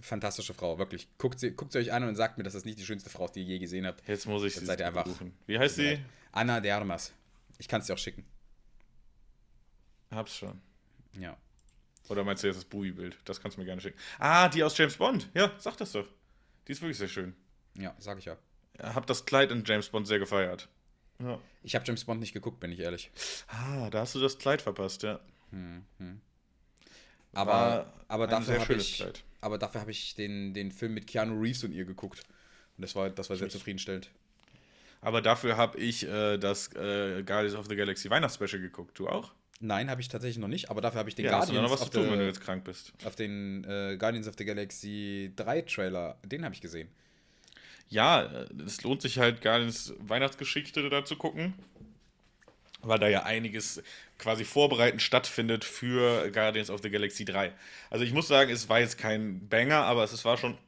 fantastische Frau, wirklich. Guckt sie, guckt sie euch an und sagt mir, dass das nicht die schönste Frau ist, die ihr je gesehen habt. Jetzt muss ich Jetzt seid ihr einfach- suchen. Wie heißt sie? Anna de Armas. Ich kann es dir auch schicken. Hab's schon. Ja. Oder meinst du jetzt das Bubi-Bild? Das kannst du mir gerne schicken. Ah, die aus James Bond. Ja, sag das doch. Die ist wirklich sehr schön. Ja, sag ich ja. Hab das Kleid in James Bond sehr gefeiert. Ja. Ich habe James Bond nicht geguckt, bin ich ehrlich. Ah, da hast du das Kleid verpasst, ja. Aber, War aber ein dafür habe ich, Kleid. aber dafür habe ich den, den Film mit Keanu Reeves und ihr geguckt. Und das war, das war sehr zufriedenstellend. Aber dafür habe ich äh, das äh, Guardians of the Galaxy Weihnachtsspecial geguckt. Du auch? Nein, habe ich tatsächlich noch nicht, aber dafür habe ich den Ja, hast du Guardians, was zu tun, wenn du jetzt krank bist. auf den äh, Guardians of the Galaxy 3 Trailer, den habe ich gesehen. Ja, äh, es lohnt sich halt Guardians Weihnachtsgeschichte da zu gucken. Weil da ja einiges quasi vorbereitend stattfindet für Guardians of the Galaxy 3. Also ich muss sagen, es war jetzt kein Banger, aber es war schon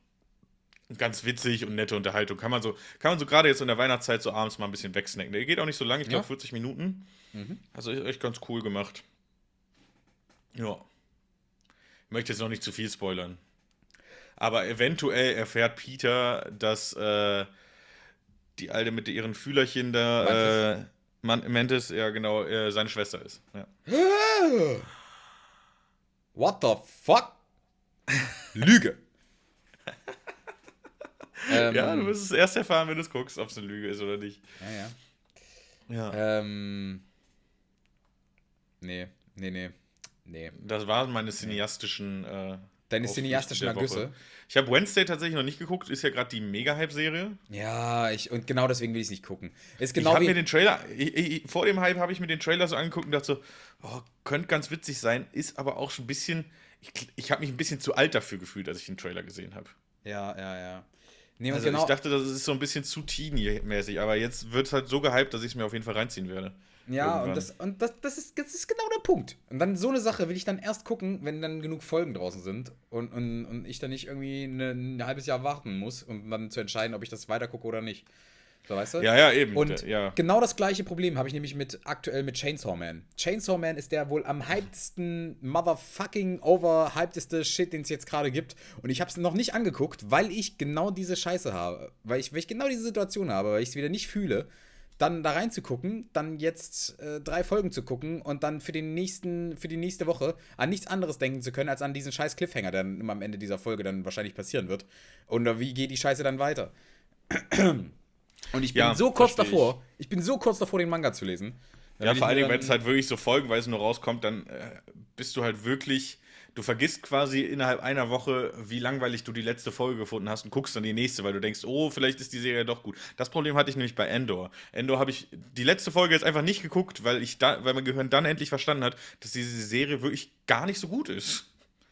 ganz witzig und nette Unterhaltung. Kann man so, kann man so gerade jetzt in der Weihnachtszeit so abends mal ein bisschen wegsnacken. Der geht auch nicht so lang, ich glaube Ja. 40 Minuten. Also ist echt ganz cool gemacht. Ja. Ich möchte jetzt noch nicht zu viel spoilern. Aber eventuell erfährt Peter, dass äh, die Alte mit ihren Fühlerchen da, äh, Man Mantis, ja genau, äh, seine Schwester ist. Ja. What the fuck? Lüge. ähm, ja, du wirst es erst erfahren, wenn du es guckst, ob es eine Lüge ist oder nicht. ja, ja. Ja. Ähm. Nee, nee, nee. Nee. Das waren meine cineastischen. Äh, Deine cineastischen. Ergüsse. Ich habe Wednesday tatsächlich noch nicht geguckt, ist ja gerade die Mega-Hype-Serie. Ja, ich, und genau deswegen will ich es nicht gucken. Ist ich genau habe wie. mir den Trailer, ich, ich, vor dem Hype habe ich mir den Trailer so angeguckt und dachte so, oh, könnte ganz witzig sein, ist aber auch schon ein bisschen, ich, ich habe mich ein bisschen zu alt dafür gefühlt, als ich den Trailer gesehen habe. ja, ja, ja. Nee, Also genau, ich dachte, das ist so ein bisschen zu teeny-mäßig, aber jetzt wird es halt so gehypt, dass ich es mir auf jeden Fall reinziehen werde. ja, irgendwann. und, das, und das, das, ist, das ist genau der Punkt. Und dann so eine Sache will ich dann erst gucken, wenn dann genug Folgen draußen sind und, und, und ich dann nicht irgendwie eine, ein halbes Jahr warten muss, um dann zu entscheiden, ob ich das weiter gucke oder nicht. So, weißt du? Ja, ja, eben. Und ja. genau das gleiche Problem habe ich nämlich mit aktuell mit Chainsaw Man. Chainsaw Man ist der wohl am hypedesten, motherfucking overhypedeste Shit, den es jetzt gerade gibt. Und ich habe es noch nicht angeguckt, weil ich genau diese Scheiße habe. Weil ich, weil ich genau diese Situation habe, weil ich es wieder nicht fühle. Dann da reinzugucken, dann jetzt äh, drei Folgen zu gucken und dann für den nächsten, für die nächste Woche an nichts anderes denken zu können, als an diesen scheiß Cliffhanger, der dann am Ende dieser Folge dann wahrscheinlich passieren wird. Und wie geht die Scheiße dann weiter? Und ich bin Ja, so kurz versteh ich. davor, ich bin so kurz davor, den Manga zu lesen. Ja, vor allen Dingen, wenn es halt wirklich so folgenweise nur rauskommt, dann äh, bist du halt wirklich du vergisst quasi innerhalb einer Woche, wie langweilig du die letzte Folge gefunden hast und guckst dann die nächste, weil du denkst, oh, vielleicht ist die Serie doch gut. Das Problem hatte ich nämlich bei Endor. Endor habe ich die letzte Folge jetzt einfach nicht geguckt, weil ich da, weil mein Gehirn dann endlich verstanden hat, dass diese Serie wirklich gar nicht so gut ist.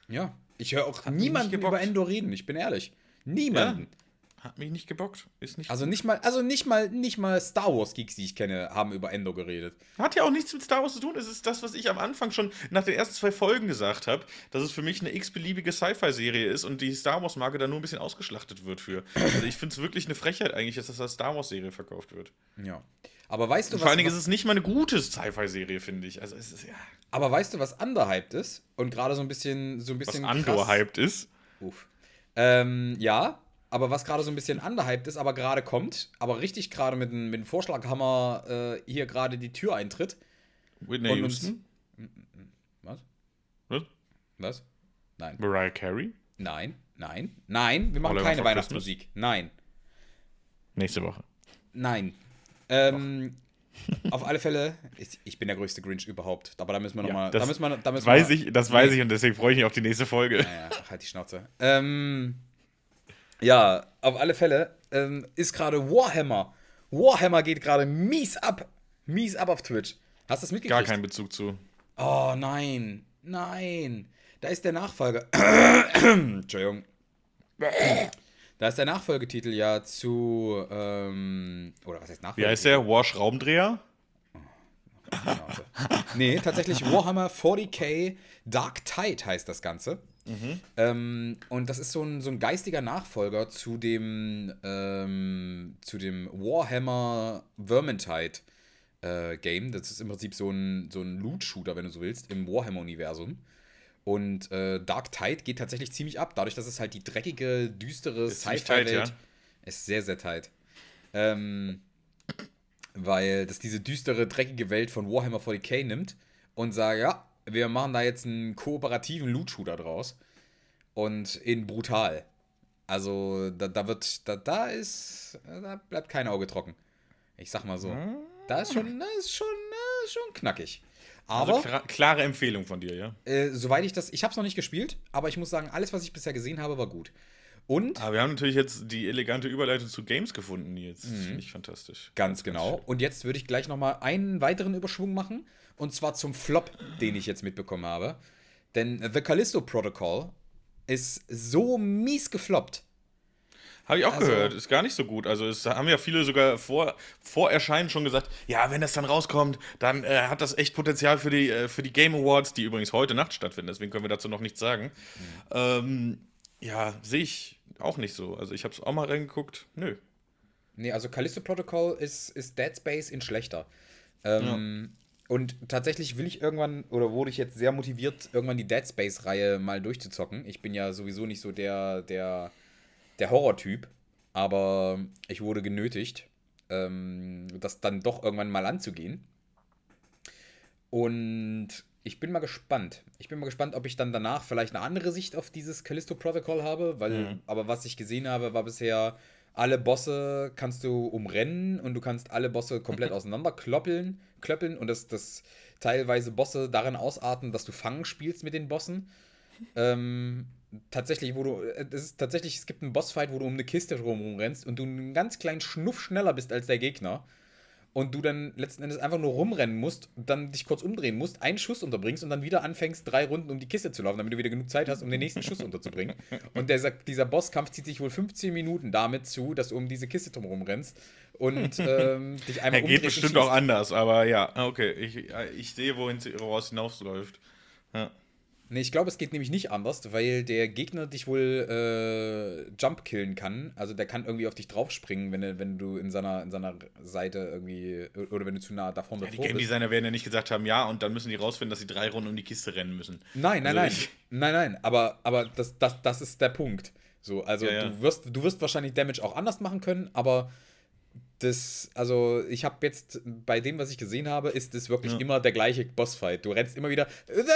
Ja, ich höre auch niemanden über Endor reden, ich bin ehrlich. Niemanden. Ja. Hat mich nicht gebockt. Ist nicht also nicht mal, also nicht mal, nicht mal Star Wars Geeks, die ich kenne, haben über Endo geredet. Hat ja auch nichts mit Star Wars zu tun. Es ist das, was ich am Anfang schon nach den ersten zwei Folgen gesagt habe, dass es für mich eine x-beliebige Sci-Fi-Serie ist und die Star Wars-Marke da nur ein bisschen ausgeschlachtet wird für. Also ich finde es wirklich eine Frechheit eigentlich, dass das als Star Wars-Serie verkauft wird. Ja. Aber weißt du, was. Vor allen Dingen ist es nicht mal eine gute Sci-Fi-Serie, finde ich. Also es ist ja. Aber weißt du, was underhyped ist? Und gerade so ein bisschen, so ein bisschen. Was Andor-hyped ist? Uff. Ähm, ja, aber was gerade so ein bisschen underhyped ist, aber gerade kommt, aber richtig gerade mit, mit dem Vorschlaghammer äh, hier gerade die Tür eintritt. Whitney Houston? Was? Was? Was? Nein. Mariah Carey? Nein, nein, nein, wir machen All keine Weihnachtsmusik. Christmas? Nein. Nächste Woche. Nein. Ähm, auf alle Fälle, ich, ich, bin der größte Grinch überhaupt. Aber da müssen wir nochmal. Ja, das, da da weiß, ich, das weiß ich und deswegen freue ich mich auf die nächste Folge. Naja, halt die Schnauze. Ähm. Ja, auf alle Fälle ähm, ist gerade Warhammer. Warhammer geht gerade mies ab. Mies ab auf Twitch. Hast du das mitgekriegt? Gar keinen Bezug zu. Oh nein. Nein. Da ist der Nachfolger. Entschuldigung. Da ist der Nachfolgetitel ja zu. Ähm, oder was heißt Nachfolgetitel? Wie heißt der? War Schraubendreher? nee, tatsächlich Warhammer 40k Dark Tide heißt das Ganze. Mhm. Ähm, und das ist so ein, so ein geistiger Nachfolger zu dem, ähm, zu dem Warhammer Vermintide äh, Game. Das ist im Prinzip so ein, so ein Loot-Shooter, wenn du so willst, im Warhammer-Universum. Und äh, Dark Tide geht tatsächlich ziemlich ab, dadurch, dass es halt die dreckige, düstere Sci-Fi-Welt ja. ist. Sehr, sehr tight. Ähm, weil das diese düstere, dreckige Welt von Warhammer 40k nimmt und sagt, ja, wir machen da jetzt einen kooperativen Loot-Shooter draus. Und in brutal. Also, da, da wird, da, da ist, da bleibt kein Auge trocken. Ich sag mal so. Da ist schon, da ist schon, da ist schon knackig. Aber. Also klare Empfehlung von dir, ja? Äh, soweit ich das, ich hab's noch nicht gespielt, aber ich muss sagen, alles, was ich bisher gesehen habe, war gut. Und. Aber wir haben natürlich jetzt die elegante Überleitung zu Games gefunden, jetzt. Mhm. Finde ich fantastisch. Ganz genau. Und jetzt würde ich gleich nochmal einen weiteren Überschwung machen. Und zwar zum Flop, den ich jetzt mitbekommen habe. Denn The Callisto Protocol ist so mies gefloppt. Habe ich auch also, gehört, ist gar nicht so gut. Also es haben ja viele sogar vor, vor Erscheinen schon gesagt, ja, wenn das dann rauskommt, dann äh, hat das echt Potenzial für die, äh, für die Game Awards, die übrigens heute Nacht stattfinden, deswegen können wir dazu noch nichts sagen. Mhm. Ähm, ja, sehe ich auch nicht so. Also ich habe es auch mal reingeguckt, nö. Nee, also Callisto Protocol ist, ist Dead Space in schlechter. Ähm, ja. Und tatsächlich will ich irgendwann, oder wurde ich jetzt sehr motiviert, irgendwann die Dead Space-Reihe mal durchzuzocken. Ich bin ja sowieso nicht so der, der, der Horror-Typ, aber ich wurde genötigt, ähm, das dann doch irgendwann mal anzugehen. Und ich bin mal gespannt. Ich bin mal gespannt, ob ich dann danach vielleicht eine andere Sicht auf dieses Callisto Protocol habe, weil, mhm. aber was ich gesehen habe, war bisher alle Bosse kannst du umrennen und du kannst alle Bosse komplett auseinanderkloppeln klöppeln und das, das teilweise Bosse darin ausarten, dass du Fangen spielst mit den Bossen. Ähm, tatsächlich, wo du, äh, es ist tatsächlich, es gibt einen Bossfight, wo du um eine Kiste rumrennst und du einen ganz kleinen Schnuff schneller bist als der Gegner und du dann letzten Endes einfach nur rumrennen musst dann dich kurz umdrehen musst, einen Schuss unterbringst und dann wieder anfängst, drei Runden um die Kiste zu laufen, damit du wieder genug Zeit hast, um den nächsten Schuss unterzubringen. Und der, dieser Bosskampf zieht sich wohl 15 Minuten damit zu, dass du um diese Kiste drum rennst und ähm, dich einmal Er geht bestimmt auch anders, aber ja, okay, ich, ich sehe, wohin es hinausläuft. Ja. Nee, ich glaube, es geht nämlich nicht anders, weil der Gegner dich wohl äh, Jump killen kann. Also der kann irgendwie auf dich draufspringen, wenn, wenn du in seiner, in seiner Seite irgendwie oder wenn du zu nah davon ja, Die Game Designer werden ja nicht gesagt haben, ja, und dann müssen die rausfinden, dass sie drei Runden um die Kiste rennen müssen. Nein, nein, also nein. Nein, nein. Aber, aber das, das, das ist der Punkt. So, also ja, ja. du wirst, du wirst wahrscheinlich Damage auch anders machen können, aber das, also ich habe jetzt bei dem, was ich gesehen habe, ist es wirklich ja. immer der gleiche Bossfight. Du rennst immer wieder,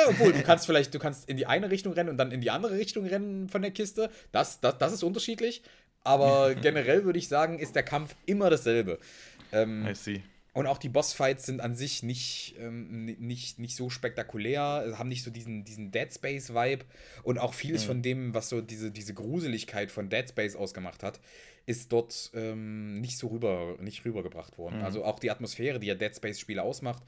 obwohl du kannst vielleicht, du kannst in die eine Richtung rennen und dann in die andere Richtung rennen von der Kiste. Das, das, das ist unterschiedlich. Aber generell würde ich sagen, ist der Kampf immer dasselbe. Ähm, I see. Und auch die Bossfights sind an sich nicht, ähm, nicht, nicht so spektakulär, haben nicht so diesen, diesen Dead Space-Vibe. Und auch vieles mhm. von dem, was so diese, diese Gruseligkeit von Dead Space ausgemacht hat, ist dort ähm, nicht so rüber, nicht rübergebracht worden. Mhm. Also auch die Atmosphäre, die ja Dead Space-Spiele ausmacht,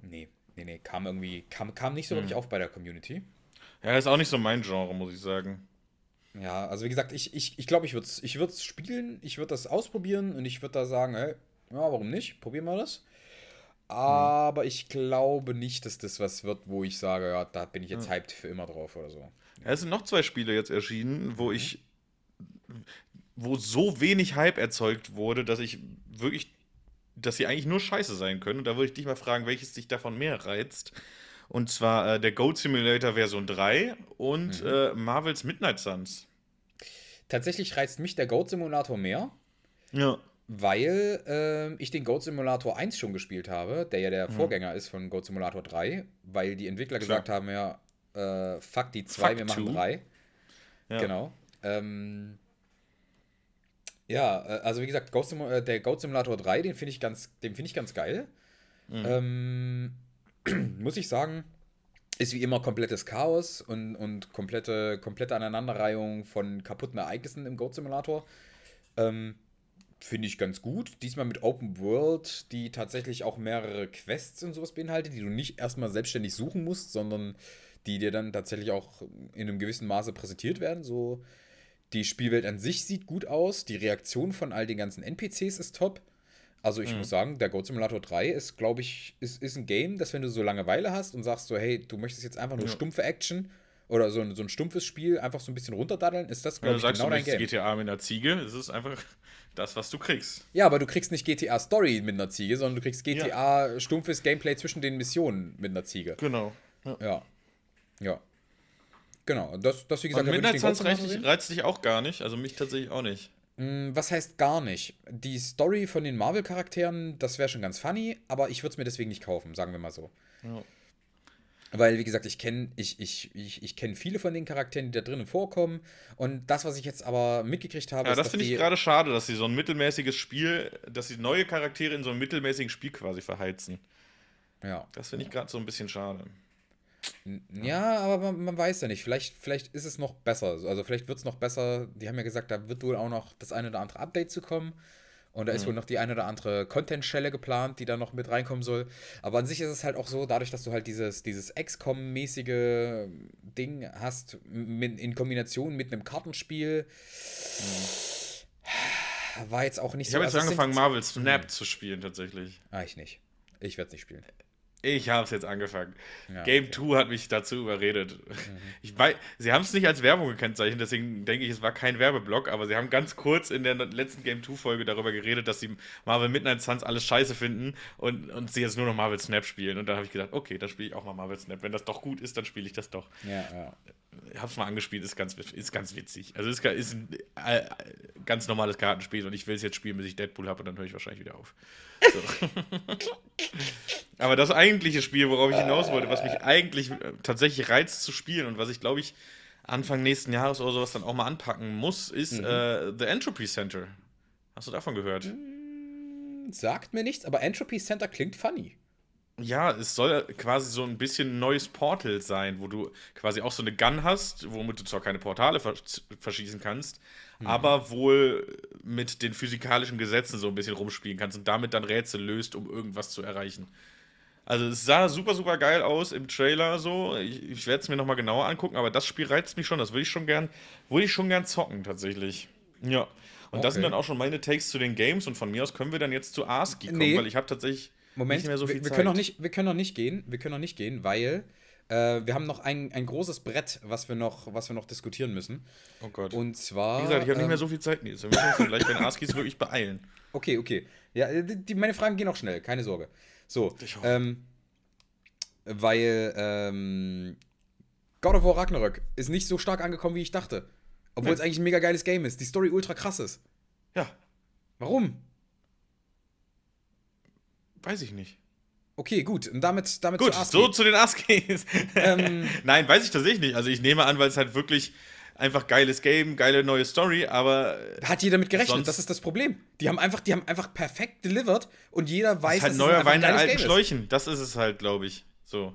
nee, nee, nee, kam irgendwie, kam, kam nicht so mhm. wirklich auf bei der Community. Ja, ist auch nicht so mein Genre, muss ich sagen. Ja, also wie gesagt, ich glaube, ich, ich, glaub, ich würde es ich spielen, ich würde das ausprobieren und ich würde da sagen, hey, ja, warum nicht? Probieren wir das. Aber ich glaube nicht, dass das was wird, wo ich sage, ja, da bin ich jetzt ja. hyped für immer drauf oder so. Ja, es sind noch zwei Spiele jetzt erschienen, wo mhm. ich, wo so wenig Hype erzeugt wurde, dass ich wirklich, dass sie eigentlich nur scheiße sein können. Und da würde ich dich mal fragen, welches dich davon mehr reizt. Und zwar äh, der Goat Simulator Version 3 und mhm. äh, Marvels Midnight Suns. Tatsächlich reizt mich der Goat Simulator mehr. Ja weil äh, ich den Goat Simulator 1 schon gespielt habe, der ja der mhm. Vorgänger ist von Goat Simulator 3, weil die Entwickler Klar. gesagt haben, ja, äh, fuck die 2, wir machen 3. Ja. Genau. Ähm, ja, äh, also wie gesagt, Goat äh, der Goat Simulator 3, den finde ich ganz, den finde ich ganz geil. Mhm. Ähm, muss ich sagen, ist wie immer komplettes Chaos und, und komplette, komplette Aneinanderreihung von kaputten Ereignissen im Goat Simulator. Ähm, finde ich ganz gut. Diesmal mit Open World, die tatsächlich auch mehrere Quests und sowas beinhaltet, die du nicht erstmal selbstständig suchen musst, sondern die dir dann tatsächlich auch in einem gewissen Maße präsentiert werden. So, die Spielwelt an sich sieht gut aus, die Reaktion von all den ganzen NPCs ist top. Also ich mhm. muss sagen, der Goat Simulator 3 ist, glaube ich, ist, ist ein Game, das wenn du so Langeweile hast und sagst so, hey, du möchtest jetzt einfach nur ja. stumpfe Action oder so ein, so ein stumpfes Spiel einfach so ein bisschen runterdaddeln, ist das, glaube ich, sagst, genau dein Game. GTA mit einer Ziege, das ist einfach das, was du kriegst. Ja, aber du kriegst nicht GTA Story mit einer Ziege, sondern du kriegst GTA ja. stumpfes Gameplay zwischen den Missionen mit einer Ziege. Genau. Ja. Ja. ja. Genau. Das, das wie gesagt, Und Midnight Suns reizt, dich auch gar nicht, also mich tatsächlich auch nicht. Mm, was heißt gar nicht? Die Story von den Marvel-Charakteren, das wäre schon ganz funny, aber ich würde es mir deswegen nicht kaufen, sagen wir mal so. Ja. Weil, wie gesagt, ich kenne ich, ich, ich, ich kenn viele von den Charakteren, die da drinnen vorkommen. Und das, was ich jetzt aber mitgekriegt habe, ja, ist, das finde ich gerade schade, dass sie so ein mittelmäßiges Spiel, dass sie neue Charaktere in so einem mittelmäßigen Spiel quasi verheizen. Ja. Das finde ich gerade so ein bisschen schade. Ja, aber man, man, weiß ja nicht. Vielleicht, vielleicht ist es noch besser. Also vielleicht wird es noch besser. Die haben ja gesagt, da wird wohl auch noch das eine oder andere Update zu kommen. Und da ist mhm. wohl noch die eine oder andere Content-Schelle geplant, die da noch mit reinkommen soll. Aber an sich ist es halt auch so, dadurch, dass du halt dieses, dieses XCOM-mäßige Ding hast, mit, in Kombination mit einem Kartenspiel, mhm. war jetzt auch nicht ich so. Ich habe jetzt also angefangen, Marvel Snap mhm. zu spielen, tatsächlich. Ah, ich nicht. Ich werde es nicht spielen. Ich habe es jetzt angefangen. Ja, Game 2 okay. hat mich dazu überredet. Mhm. Ich weiß, sie haben es nicht als Werbung gekennzeichnet, deswegen denke ich, es war kein Werbeblock, aber sie haben ganz kurz in der letzten Game 2 Folge darüber geredet, dass sie Marvel Midnight Suns alles scheiße finden und, und sie jetzt nur noch Marvel Snap spielen. Und dann habe ich gedacht, okay, dann spiele ich auch mal Marvel Snap. Wenn das doch gut ist, dann spiele ich das doch. Ja, ja. Ich habe es mal angespielt, ist ganz, ist ganz witzig. Also es ist ein äh, ganz normales Kartenspiel und ich will es jetzt spielen, bis ich Deadpool habe und dann höre ich wahrscheinlich wieder auf. So. Aber das eigentliche Spiel, worauf ich hinaus wollte, was mich eigentlich äh, tatsächlich reizt zu spielen und was ich glaube ich Anfang nächsten Jahres oder sowas dann auch mal anpacken muss, ist mhm. äh, The Entropy Center. Hast du davon gehört? Hm, sagt mir nichts, aber Entropy Center klingt funny. Ja, es soll quasi so ein bisschen ein neues Portal sein, wo du quasi auch so eine Gun hast, womit du zwar keine Portale verschießen kannst, mhm. aber wohl mit den physikalischen Gesetzen so ein bisschen rumspielen kannst und damit dann Rätsel löst, um irgendwas zu erreichen. Also es sah super, super geil aus im Trailer so. Ich, ich werde es mir nochmal genauer angucken, aber das Spiel reizt mich schon. Das würde ich schon gern, würde ich schon gern zocken tatsächlich. Ja. Und okay. das sind dann auch schon meine Takes zu den Games und von mir aus können wir dann jetzt zu ASCII kommen, nee. weil ich habe tatsächlich Moment, so wir, wir. Können noch nicht, wir können noch nicht gehen, wir können noch nicht gehen, weil äh, wir haben noch ein, ein großes Brett, was wir, noch, was wir noch diskutieren müssen. Oh Gott. Und zwar. Wie gesagt, ich habe ähm, nicht mehr so viel Zeit, Nils. Wir müssen uns gleich bei den Askis wirklich beeilen. Okay, okay. Ja, die, die, meine Fragen gehen auch schnell, keine Sorge. So. Ähm, weil ähm, God of War Ragnarök ist nicht so stark angekommen, wie ich dachte. Obwohl es eigentlich ein mega geiles Game ist. Die Story ultra krass ist. Ja. Warum? Weiß ich nicht. Okay, gut. Und damit, damit gut, zu so zu den Askis. Ähm, Nein, weiß ich tatsächlich nicht. Also ich nehme an, weil es halt wirklich einfach geiles Game, geile neue Story, aber. Hat jeder mit gerechnet, das ist das Problem. Die haben einfach, die haben einfach perfekt delivered und jeder weiß, das ist halt neuer Wein in alten Schläuchen. Das ist es halt, glaube ich. So.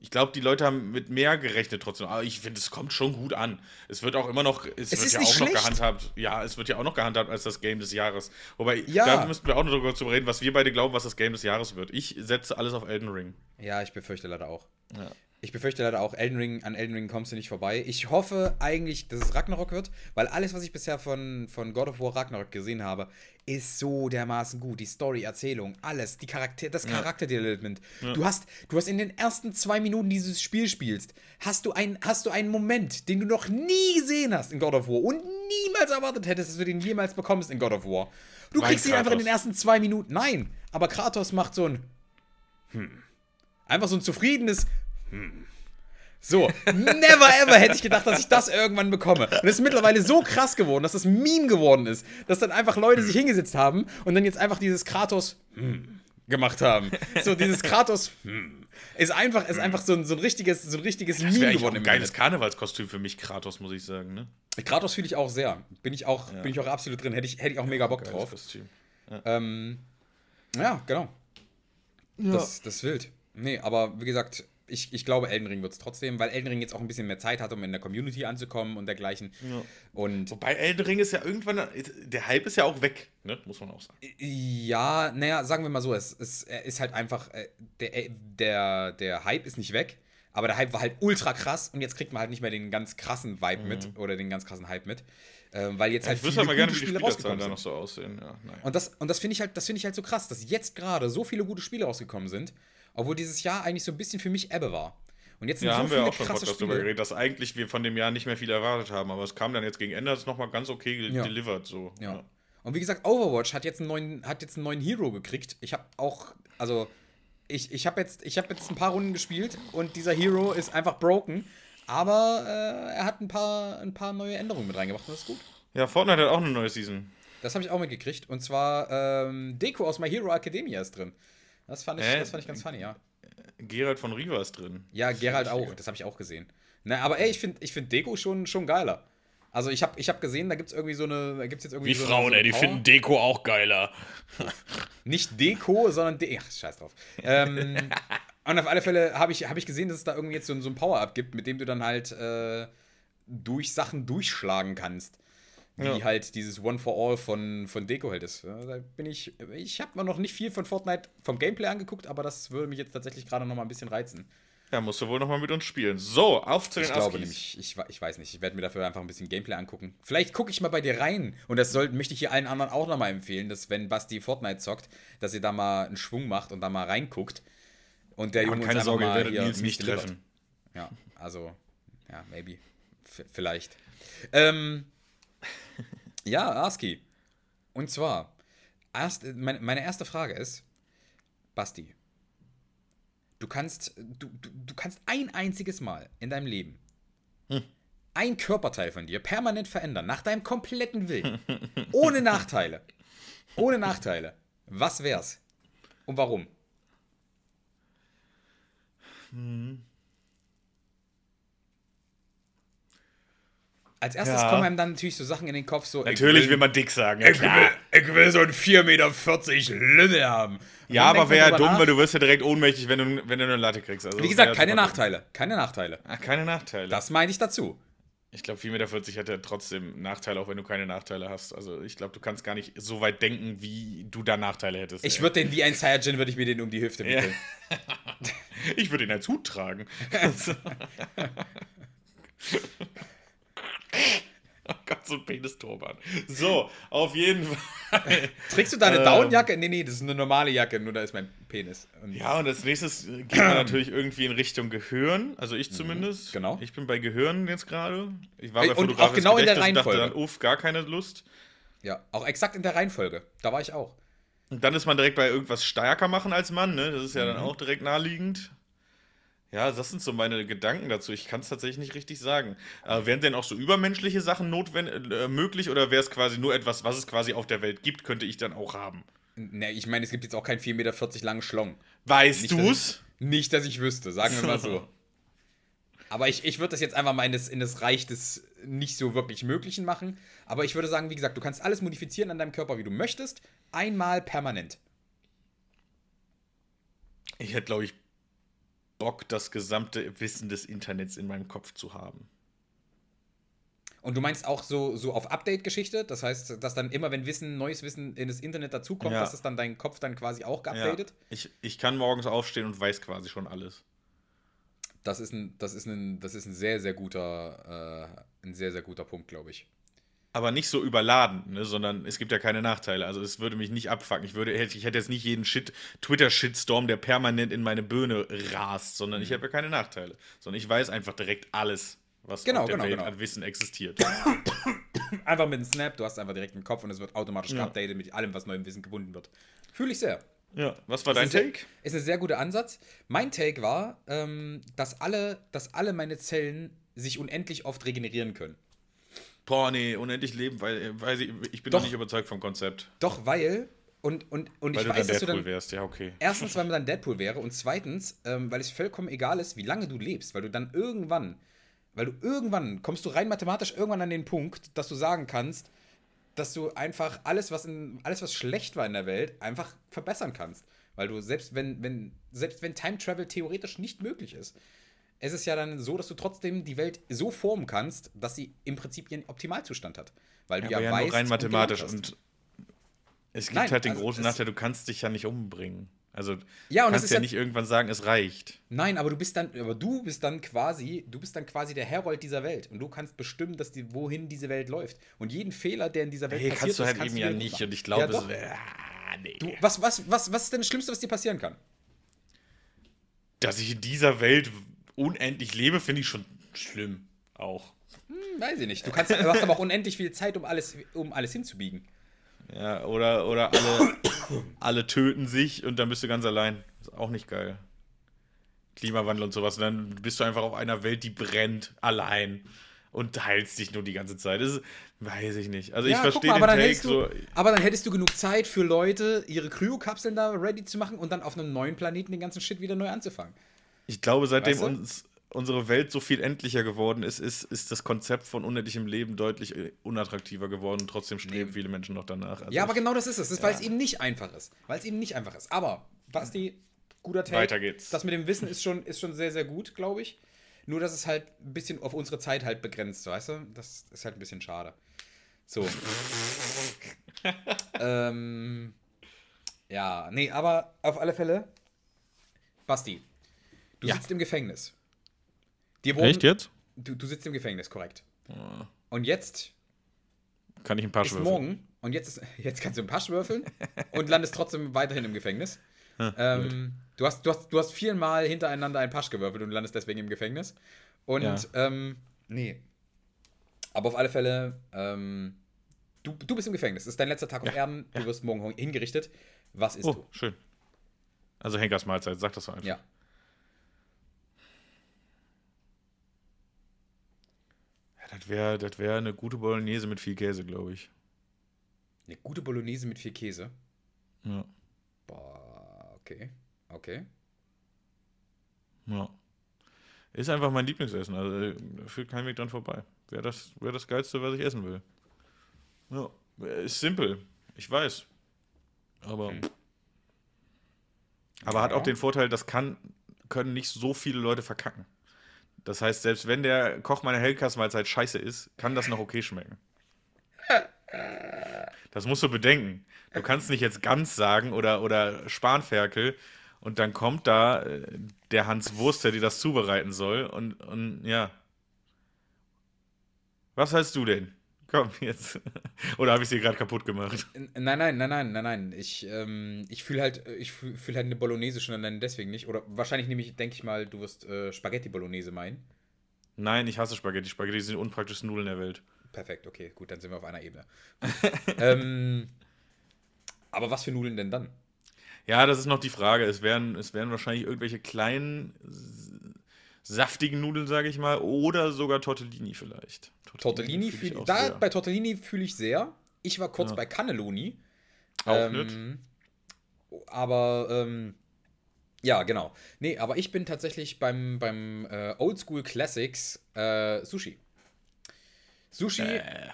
Ich glaube, die Leute haben mit mehr gerechnet trotzdem. Aber ich finde, es kommt schon gut an. Es wird auch immer noch, es, es wird ja auch schlecht. noch gehandhabt. Ja, es wird ja auch noch gehandhabt als das Game des Jahres. Wobei, ja. da müssten wir auch noch darüber reden, was wir beide glauben, was das Game des Jahres wird. Ich setze alles auf Elden Ring. Ja, ich befürchte leider auch. Ja. Ich befürchte leider auch, Elden Ring, an Elden Ring kommst du nicht vorbei. Ich hoffe eigentlich, dass es Ragnarok wird, weil alles, was ich bisher von, von God of War Ragnarok gesehen habe, ist so dermaßen gut. Die Story, Erzählung, alles, die Charakter, das Charakterdevelopment. Ja. Du, hast, du hast in den ersten zwei Minuten dieses Spiel spielst, hast du, ein, hast du einen Moment, den du noch nie gesehen hast in God of War und niemals erwartet hättest, dass du den jemals bekommst in God of War. Du mein kriegst ihn einfach in den ersten zwei Minuten. Nein, aber Kratos macht so ein hm. Einfach so ein zufriedenes hm. So, never ever hätte ich gedacht, dass ich das irgendwann bekomme. Und es ist mittlerweile so krass geworden, dass das Meme geworden ist, dass dann einfach Leute sich hingesetzt haben und dann jetzt einfach dieses Kratos hm, gemacht haben. So, dieses Kratos hm, ist einfach, ist einfach so ein, so ein richtiges, so ein richtiges das Meme geworden. Ein geiles Karnevalskostüm für mich, Kratos, muss ich sagen. Ne? Kratos fühle ich auch sehr. Bin ich auch, ja. bin ich auch absolut drin. Hätte ich, hätte ich auch mega Bock drauf. Kostüm. Ja. Ähm, ja, genau. Ja. Das, das ist wild. Nee, aber wie gesagt, ich, ich glaube, Elden Ring wird es trotzdem, weil Elden Ring jetzt auch ein bisschen mehr Zeit hat, um in der Community anzukommen und dergleichen. Ja. Und Wobei Elden Ring ist ja irgendwann, der Hype ist ja auch weg, ne? muss man auch sagen. Ja, naja, sagen wir mal so, es, es ist halt einfach, äh, der, äh, der, der Hype ist nicht weg, aber der Hype war halt ultra krass und jetzt kriegt man halt nicht mehr den ganz krassen Vibe mhm. mit oder den ganz krassen Hype mit. Ähm, weil jetzt halt ja, viele mal gerne, wie die Spiele rausgekommen sind. noch so aussehen. Ja, und das, und das finde ich, halt, find ich halt so krass, dass jetzt gerade so viele gute Spiele rausgekommen sind obwohl dieses Jahr eigentlich so ein bisschen für mich Ebbe war. Und jetzt sind ja, so haben wir auch schon Podcast darüber geredet, dass eigentlich wir von dem Jahr nicht mehr viel erwartet haben, aber es kam dann jetzt gegen Ende, das ist nochmal ganz okay ja. delivered. So. Ja. ja. Und wie gesagt, Overwatch hat jetzt einen neuen, hat jetzt einen neuen Hero gekriegt. Ich habe auch, also ich, ich habe jetzt, hab jetzt ein paar Runden gespielt und dieser Hero ist einfach broken. Aber äh, er hat ein paar, ein paar neue Änderungen mit reingebracht und das ist gut. Ja, Fortnite hat auch eine neue Season. Das habe ich auch mitgekriegt. Und zwar ähm, Deko aus My Hero Academia ist drin. Das fand ich, äh, das fand ich ganz funny, ja. Gerald von Riva ist drin. Ja, Gerald auch, das habe ich auch gesehen. Na, aber ey, ich finde ich find Deko schon, schon geiler. Also ich habe ich hab gesehen, da gibt es irgendwie so eine, gibt's jetzt irgendwie Wie so Frauen, eine, so ey, die finden Deko auch geiler. Nicht Deko, sondern De Ach, scheiß drauf. Ähm, und auf alle Fälle habe ich, hab ich gesehen, dass es da irgendwie jetzt so, so ein Power-Up gibt, mit dem du dann halt äh, durch Sachen durchschlagen kannst wie ja. halt dieses One for All von, von Deko halt ist. Da bin ich, ich habe mir noch nicht viel von Fortnite vom Gameplay angeguckt, aber das würde mich jetzt tatsächlich gerade noch mal ein bisschen reizen. Ja, musst du wohl noch mal mit uns spielen. So, auf zu den Ich glaube nämlich, ich, ich weiß nicht, ich werde mir dafür einfach ein bisschen Gameplay angucken. Vielleicht gucke ich mal bei dir rein und das soll, möchte ich hier allen anderen auch noch mal empfehlen, dass wenn Basti Fortnite zockt, dass ihr da mal einen Schwung macht und da mal reinguckt. Und der ja, Junge keine Sorge, mal hier Nils nicht treffen. Ja, also, ja, maybe. F vielleicht. Ähm, ja, Aski. Und zwar, erst, meine, meine erste Frage ist, Basti, du kannst, du, du, du kannst ein einziges Mal in deinem Leben hm. ein Körperteil von dir permanent verändern, nach deinem kompletten Willen. ohne Nachteile. Ohne Nachteile. Was wär's? Und warum? Hm. Als erstes ja. kommen einem dann natürlich so Sachen in den Kopf, so. Natürlich will, will, man dick sagen. Ja, ich, will, ich, will, so ein 4,40 Meter Lümmel haben. Und ja, aber wäre ja dumm, nach. weil du wirst ja direkt ohnmächtig, wenn du, wenn du eine Latte kriegst. Also Wie gesagt, keine Nachteile. Keine Nachteile. Ach, keine Nachteile. Das meine ich dazu. Ich glaube, 4,40 Meter hat ja trotzdem Nachteile, auch wenn du keine Nachteile hast. Also ich glaube, du kannst gar nicht so weit denken, wie du da Nachteile hättest. Ich würde den wie ein Saiyajin, würde ich mir den um die Hüfte wickeln. Ja. ich würde ihn als Hut tragen. Oh Gott, so ein Penisturban. So, auf jeden Fall. Trägst du da eine ähm, Downjacke? Nee, nee, das ist eine normale Jacke, nur da ist mein Penis. Und ja, und als nächstes geht man natürlich irgendwie in Richtung Gehirn. Also ich mhm, zumindest. Genau. Ich bin bei Gehirn jetzt gerade. Ich war bei und auch genau in der Reihenfolge. dachte dann, uff, gar keine Lust. Ja, auch exakt in der Reihenfolge. Da war ich auch. Und dann ist man direkt bei irgendwas stärker machen als Mann, ne? Das ist ja mhm. dann auch direkt naheliegend. Ja, das sind so meine Gedanken dazu. Ich kann es tatsächlich nicht richtig sagen. Äh, wären denn auch so übermenschliche Sachen notwendig, äh, möglich oder wäre es quasi nur etwas, was es quasi auf der Welt gibt, könnte ich dann auch haben? Ne, ich meine, es gibt jetzt auch keinen 4,40 Meter langen Schlong. Weißt du es? Nicht, dass ich wüsste, sagen wir mal so. Aber ich, ich würde das jetzt einfach mal in das, in das Reich des nicht so wirklich Möglichen machen. Aber ich würde sagen, wie gesagt, du kannst alles modifizieren an deinem Körper, wie du möchtest. Einmal permanent. Ich hätte, glaube ich, Bock, das gesamte Wissen des Internets in meinem Kopf zu haben. Und du meinst auch so, so auf Update-Geschichte? Das heißt, dass dann immer, wenn Wissen, neues Wissen in das Internet dazukommt, ja. dass es dann dein Kopf dann quasi auch geupdatet? Ja. Ich, ich kann morgens aufstehen und weiß quasi schon alles. Das ist ein, das ist ein, das ist ein sehr, sehr guter, äh, ein sehr, sehr guter Punkt, glaube ich. Aber nicht so überladen, ne, sondern es gibt ja keine Nachteile. Also es würde mich nicht abfacken. Ich, würde, ich hätte jetzt nicht jeden Shit, Twitter-Shitstorm, der permanent in meine Birne rast, sondern ich mhm. habe ja keine Nachteile. Sondern ich weiß einfach direkt alles was genau, auf der genau, Welt genau. an Wissen existiert. einfach mit einem Snap, du hast einfach direkt einen Kopf und es wird automatisch ja. geupdatet mit allem, was neuem Wissen gebunden wird. Fühle ich sehr. Ja, was war dein Take? Ist ein sehr guter Ansatz. Mein Take war, ähm, dass, alle, dass alle meine Zellen sich unendlich oft regenerieren können. Boah, nee, unendlich leben, weil, weil ich, ich bin doch, noch nicht überzeugt vom Konzept. Doch, weil und, und, und weil ich du weiß, dass Deadpool du dann. Wärst. Ja, okay. Erstens, weil man dann Deadpool wäre und zweitens, ähm, weil es vollkommen egal ist, wie lange du lebst, weil du dann irgendwann weil du irgendwann kommst du rein mathematisch irgendwann an den Punkt, dass du sagen kannst, dass du einfach alles, was in, alles, was schlecht war in der Welt, einfach verbessern kannst. Weil du, selbst wenn, wenn, selbst wenn Time Travel theoretisch nicht möglich ist, es ist ja dann so, dass du trotzdem die Welt so formen kannst, dass sie im Prinzip ihren Optimalzustand hat. Weil du ja, ja, ja weißt, nur rein mathematisch und, es gibt Nein, halt den also großen Nachteil, du kannst dich ja nicht umbringen. Also ja, und kannst ja, ja nicht irgendwann sagen, es reicht. Nein, aber du bist dann, aber du bist dann quasi, du bist dann quasi der Herold dieser Welt und du kannst bestimmen, dass die, wohin diese Welt läuft. Und jeden Fehler, der in dieser Welt hey, passiert kannst du halt kannst eben ja nicht. Und ich glaube, ja, es, ah, nee. du, was, was, was, was ist denn das Schlimmste, was dir passieren kann? Dass ich in dieser Welt unendlich lebe, finde ich schon schlimm. Auch. Hm, weiß ich nicht. Du, kannst, du hast aber auch unendlich viel Zeit, um alles, um alles hinzubiegen. Ja, oder, oder alle, alle töten sich und dann bist du ganz allein. Ist auch nicht geil. Klimawandel und sowas. Und dann bist du einfach auf einer Welt, die brennt, allein. Und teilst dich nur die ganze Zeit. Das ist, weiß ich nicht. Also ja, ich verstehe den Take du, so. Aber dann hättest du genug Zeit für Leute, ihre Kryokapseln da ready zu machen und dann auf einem neuen Planeten den ganzen Shit wieder neu anzufangen. Ich glaube, seitdem weißt du? uns unsere Welt so viel endlicher geworden ist, ist, ist das Konzept von unendlichem Leben deutlich äh, unattraktiver geworden und trotzdem streben nee. viele Menschen noch danach. Also ja, aber genau das ist es. Ja. weil es eben nicht einfach ist. Weil es eben nicht einfach ist. Aber, Basti, guter Take. Weiter geht's. Das mit dem Wissen ist schon, ist schon sehr, sehr gut, glaube ich. Nur, dass es halt ein bisschen auf unsere Zeit halt begrenzt, weißt du? Das ist halt ein bisschen schade. So. ähm, ja, nee, aber auf alle Fälle, Basti, du ja. sitzt im Gefängnis. Dir wurden, Echt jetzt? Du, du sitzt im Gefängnis, korrekt. Ja. Und jetzt kann ich ein Pasch würfeln. morgen und jetzt, ist, jetzt kannst du ein Pasch würfeln und landest trotzdem weiterhin im Gefängnis. ähm, du, hast, du, hast, du hast viermal hintereinander einen Pasch gewürfelt und landest deswegen im Gefängnis. Und, ja. ähm, nee. Aber auf alle Fälle, ähm, du, du bist im Gefängnis. Es ist dein letzter Tag auf ja. Erden. Du wirst morgen hingerichtet. Was ist oh, du? schön. Also Henkers Mahlzeit, sag das so einfach. Ja. Das wäre das wär eine gute Bolognese mit viel Käse, glaube ich. Eine gute Bolognese mit viel Käse? Ja. Boah, okay. Okay. Ja. Ist einfach mein Lieblingsessen. Also da führt kein Weg dran vorbei. Wäre das, wär das Geilste, was ich essen will. Ja. Ist simpel. Ich weiß. Aber. Hm. Aber ja. hat auch den Vorteil, das kann, können nicht so viele Leute verkacken. Das heißt, selbst wenn der Koch meiner Hellkastmahlzeit scheiße ist, kann das noch okay schmecken. Das musst du bedenken. Du kannst nicht jetzt ganz sagen oder, oder Spanferkel und dann kommt da äh, der Hans Wurst, der dir das zubereiten soll und, und ja. Was heißt du denn? Komm, jetzt. Oder habe ich sie gerade kaputt gemacht? Nein, nein, nein, nein, nein, nein. Ich, ähm, ich fühle halt, ich fühle fühl halt eine Bolognese schon allein deswegen nicht. Oder wahrscheinlich nehme ich, denke ich mal, du wirst äh, Spaghetti Bolognese meinen. Nein, ich hasse Spaghetti. Spaghetti sind die unpraktischsten Nudeln der Welt. Perfekt, okay, gut, dann sind wir auf einer Ebene. ähm, aber was für Nudeln denn dann? Ja, das ist noch die Frage. Es werden, es werden wahrscheinlich irgendwelche kleinen saftigen Nudeln, sage ich mal, oder sogar Tortellini vielleicht. Tortellini, Tortellini fühl, da, bei Tortellini fühle ich sehr. Ich war kurz ja. bei Cannelloni. Auch ähm, nicht. Aber ähm, Ja, genau. Nee, aber ich bin tatsächlich beim, beim äh, Oldschool Classics äh, Sushi. Sushi. Äh.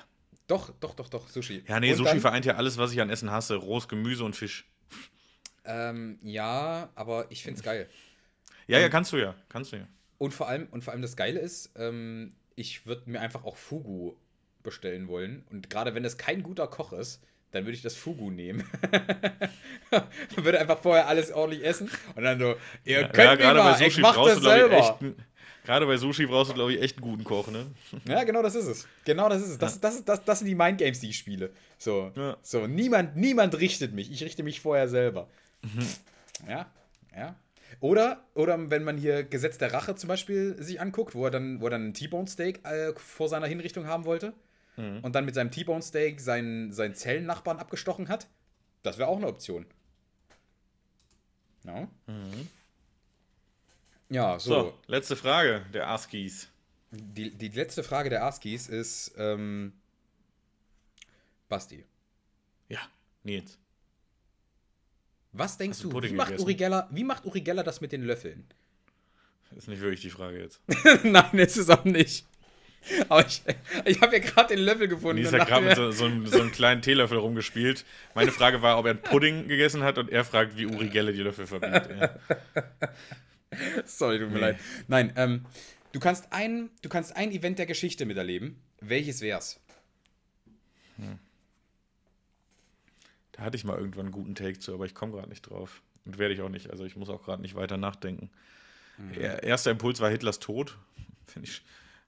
Doch, doch, doch, doch, Sushi. Ja, nee, und Sushi dann, vereint ja alles, was ich an Essen hasse. Rohes Gemüse und Fisch. Ähm, ja, aber ich find's geil. Ja, ja, kannst du ja. Kannst du ja. Und vor allem, und vor allem das Geile ist, ähm, ich würde mir einfach auch Fugu bestellen wollen. Und gerade wenn es kein guter Koch ist, dann würde ich das Fugu nehmen. würde einfach vorher alles ordentlich essen und dann so, ihr ja, könnt ja, mal, ich mach das selber. Gerade bei Sushi brauchst du, glaube ich, echt einen guten Koch, ne? Ja, genau das ist es. Genau das ist es. Das, das, das, das sind die Mindgames, die ich spiele. So, ja. so niemand, niemand richtet mich. Ich richte mich vorher selber. Mhm. Ja, ja. Oder, oder wenn man hier Gesetz der Rache zum Beispiel sich anguckt, wo er dann, wo er dann einen T-Bone Steak äh, vor seiner Hinrichtung haben wollte mhm. und dann mit seinem T-Bone Steak seinen, seinen Zellennachbarn abgestochen hat, das wäre auch eine Option. Ja. Mhm. Ja, so. so. letzte Frage der Askies. Die, die letzte Frage der Askies ist ähm, Basti. Ja, Nils. Was denkst du, wie macht, Uri Geller, wie macht Uri Geller das mit den Löffeln? Ist nicht wirklich die Frage jetzt. Nein, ist es auch nicht. Aber ich, ich habe ja gerade den Löffel gefunden. Nils hat gerade mit so, so, einem, so, einem, kleinen Teelöffel rumgespielt. Meine Frage war, ob er einen Pudding gegessen hat und er fragt, wie Uri Geller die Löffel verbindet. Ja. Sorry, tut mir nee. leid. Nein, ähm, du, kannst ein, du kannst ein Event der Geschichte miterleben. Welches wär's? Hm. Da hatte ich mal irgendwann einen guten Take zu, aber ich komme gerade nicht drauf. Und werde ich auch nicht. Also ich muss auch gerade nicht weiter nachdenken. Mhm. Erster Impuls war Hitlers Tod. Finde ich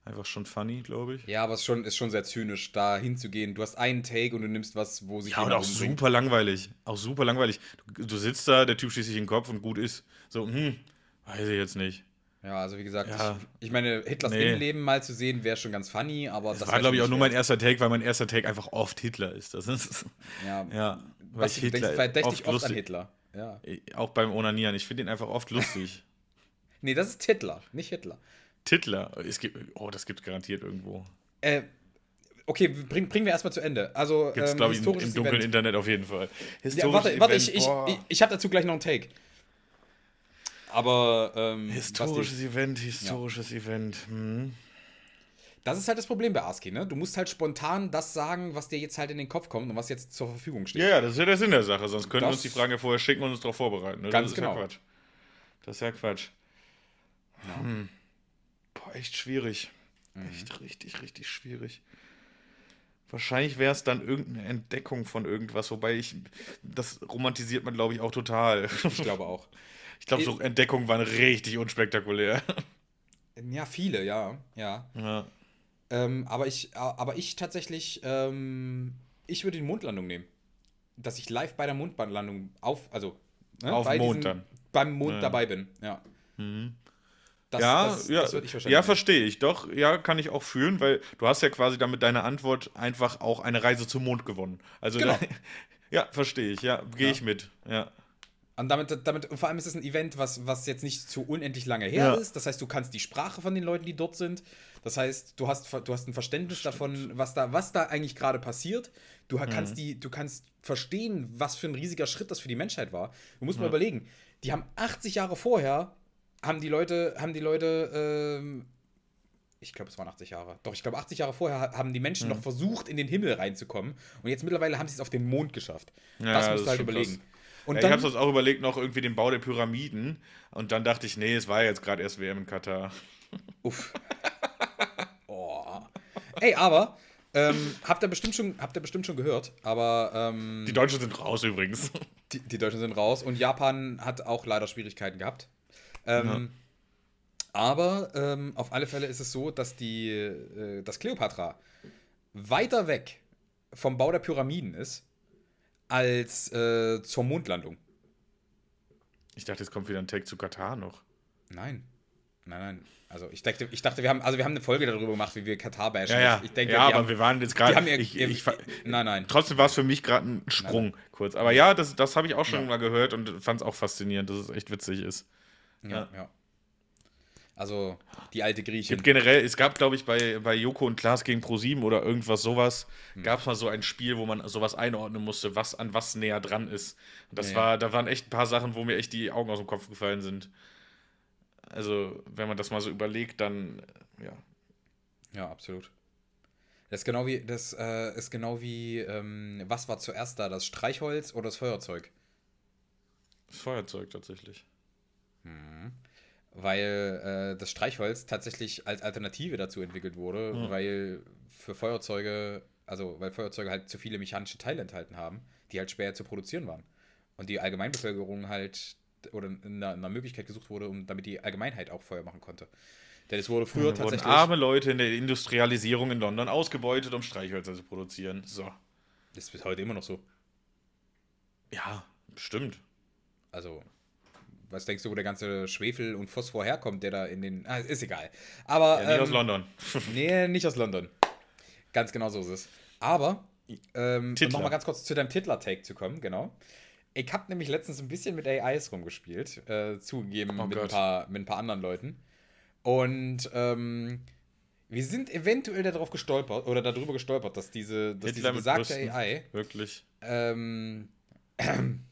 einfach schon funny, glaube ich. Ja, aber es ist schon, ist schon sehr zynisch, da hinzugehen. Du hast einen Take und du nimmst was, wo sich. Ja, und auch umbringt. super langweilig. Auch super langweilig. Du, du, sitzt da, der Typ schießt sich in den Kopf und gut ist. So, hm, weiß ich jetzt nicht. Ja, also wie gesagt, ja. ich, ich, meine, Hitlers nee. Innenleben mal zu sehen, wäre schon ganz funny, aber das, das war, glaube ich, auch nur mein erster Take, weil mein erster Take einfach oft Hitler ist. Das ist ja, ja weil ich Hitler verdächtig oft, oft an Hitler. Ja. Auch beim Onanieren. Ich finde ihn einfach oft lustig. nee, das ist Hitler, nicht Hitler. Titler. Es gibt, oh, das gibt garantiert irgendwo. Äh, okay, bring, bringen wir erstmal zu Ende. Also, Gibt's, ähm, glaube ich, im, im dunklen Event. Internet auf jeden Fall. Ja, warte, warte, ich, ich, ich, ich habe dazu gleich noch einen Take. Aber. Ähm, historisches Event, historisches ja. Event. Hm. Das ist halt das Problem bei ASCII, ne? Du musst halt spontan das sagen, was dir jetzt halt in den Kopf kommt und was jetzt zur Verfügung steht. Ja, ja das ist ja der Sinn der Sache. Sonst können wir uns die Fragen ja vorher schicken und uns darauf vorbereiten. Ne? Ganz das genau. Ja Quatsch. Das ist ja Quatsch. Ja. Hm. Boah, echt schwierig. Mhm. Echt richtig, richtig schwierig. Wahrscheinlich wäre es dann irgendeine Entdeckung von irgendwas, wobei ich, das romantisiert man, glaube ich, auch total. Ich glaube auch. Ich glaube, so Entdeckungen waren richtig unspektakulär. Ja, viele, ja. Ja. ja. Ähm, aber, ich, aber ich tatsächlich, ähm, ich würde die Mondlandung nehmen. Dass ich live bei der Mondlandung auf, also ne, auf Mond diesen, dann. beim Mond ja. dabei bin, ja. Mhm. Das, ja, das, ja, das ja verstehe ich. Doch, ja, kann ich auch fühlen, weil du hast ja quasi damit deine Antwort einfach auch eine Reise zum Mond gewonnen. Also, genau. da, ja, verstehe ich, ja, gehe ja. ich mit, ja. Und damit, damit, vor allem ist es ein Event, was, was jetzt nicht zu unendlich lange her ja. ist. Das heißt, du kannst die Sprache von den Leuten, die dort sind. Das heißt, du hast, du hast ein Verständnis Stimmt. davon, was da, was da eigentlich gerade passiert. Du kannst, mhm. die, du kannst verstehen, was für ein riesiger Schritt das für die Menschheit war. Du musst ja. mal überlegen, die haben 80 Jahre vorher, haben die Leute, haben die Leute, ähm, ich glaube, es waren 80 Jahre. Doch, ich glaube, 80 Jahre vorher haben die Menschen mhm. noch versucht, in den Himmel reinzukommen. Und jetzt mittlerweile haben sie es auf den Mond geschafft. Ja, das musst du halt überlegen. Krass. Und ja, dann, ich habe sonst auch überlegt, noch irgendwie den Bau der Pyramiden. Und dann dachte ich, nee, es war jetzt gerade erst WM in Katar. Uff. oh. Ey, aber ähm, habt, ihr bestimmt schon, habt ihr bestimmt schon gehört, aber. Ähm, die Deutschen sind raus übrigens. Die, die, Deutschen sind raus und Japan hat auch leider Schwierigkeiten gehabt. Ähm, ja. Aber ähm, auf alle Fälle ist es so, dass die, äh, dass Kleopatra weiter weg vom Bau der Pyramiden ist als äh, zur Mondlandung. Ich dachte, es kommt wieder ein Take zu Katar noch. Nein. Nein, nein. Also ich dachte, ich dachte, wir haben, also wir haben eine Folge darüber gemacht, wie wir Katar bashen. Ja, ja. Ich denke, ja aber haben, wir waren jetzt gerade. Ich, ich, nein, nein. Trotzdem war es für mich gerade ein Sprung nein, kurz. Aber ja, das, das habe ich auch schon ja. mal gehört und fand es auch faszinierend, dass es echt witzig ist. Ja, ja. ja. Also die alte Griechin. generell, es gab, glaube ich, bei, bei Joko und Klaas gegen Pro7 oder irgendwas sowas, hm. gab es mal so ein Spiel, wo man sowas einordnen musste, was an was näher dran ist. Und das ja, war, da waren echt ein paar Sachen, wo mir echt die Augen aus dem Kopf gefallen sind. Also, wenn man das mal so überlegt, dann ja. Ja, absolut. Das ist genau wie, das äh, ist genau wie, ähm, was war zuerst da, das Streichholz oder das Feuerzeug? Das Feuerzeug tatsächlich. Hm weil äh, das Streichholz tatsächlich als Alternative dazu entwickelt wurde, mhm. weil für Feuerzeuge, also weil Feuerzeuge halt zu viele mechanische Teile enthalten haben, die halt schwer zu produzieren waren. Und die Allgemeinbevölkerung halt oder nach einer Möglichkeit gesucht wurde, um damit die Allgemeinheit auch Feuer machen konnte. Denn es wurde früher ja, tatsächlich. Wurden arme Leute in der Industrialisierung in London ausgebeutet, um Streichhölzer zu produzieren. So. Das ist bis heute immer noch so. Ja, bestimmt. Also, was denkst du, wo der ganze Schwefel und Phosphor herkommt, der da in den. Ah, ist egal. Aber. Ja, nicht ähm, aus London. nee, nicht aus London. Ganz genau so ist es. Aber, ähm, um nochmal ganz kurz zu deinem Titler-Take zu kommen, genau. Ich habe nämlich letztens ein bisschen mit AIs rumgespielt, äh, zugegeben oh mit, ein paar, mit ein paar anderen Leuten. Und ähm, wir sind eventuell darauf gestolpert oder darüber gestolpert, dass diese, dass diese besagte AI. Wirklich. Ähm,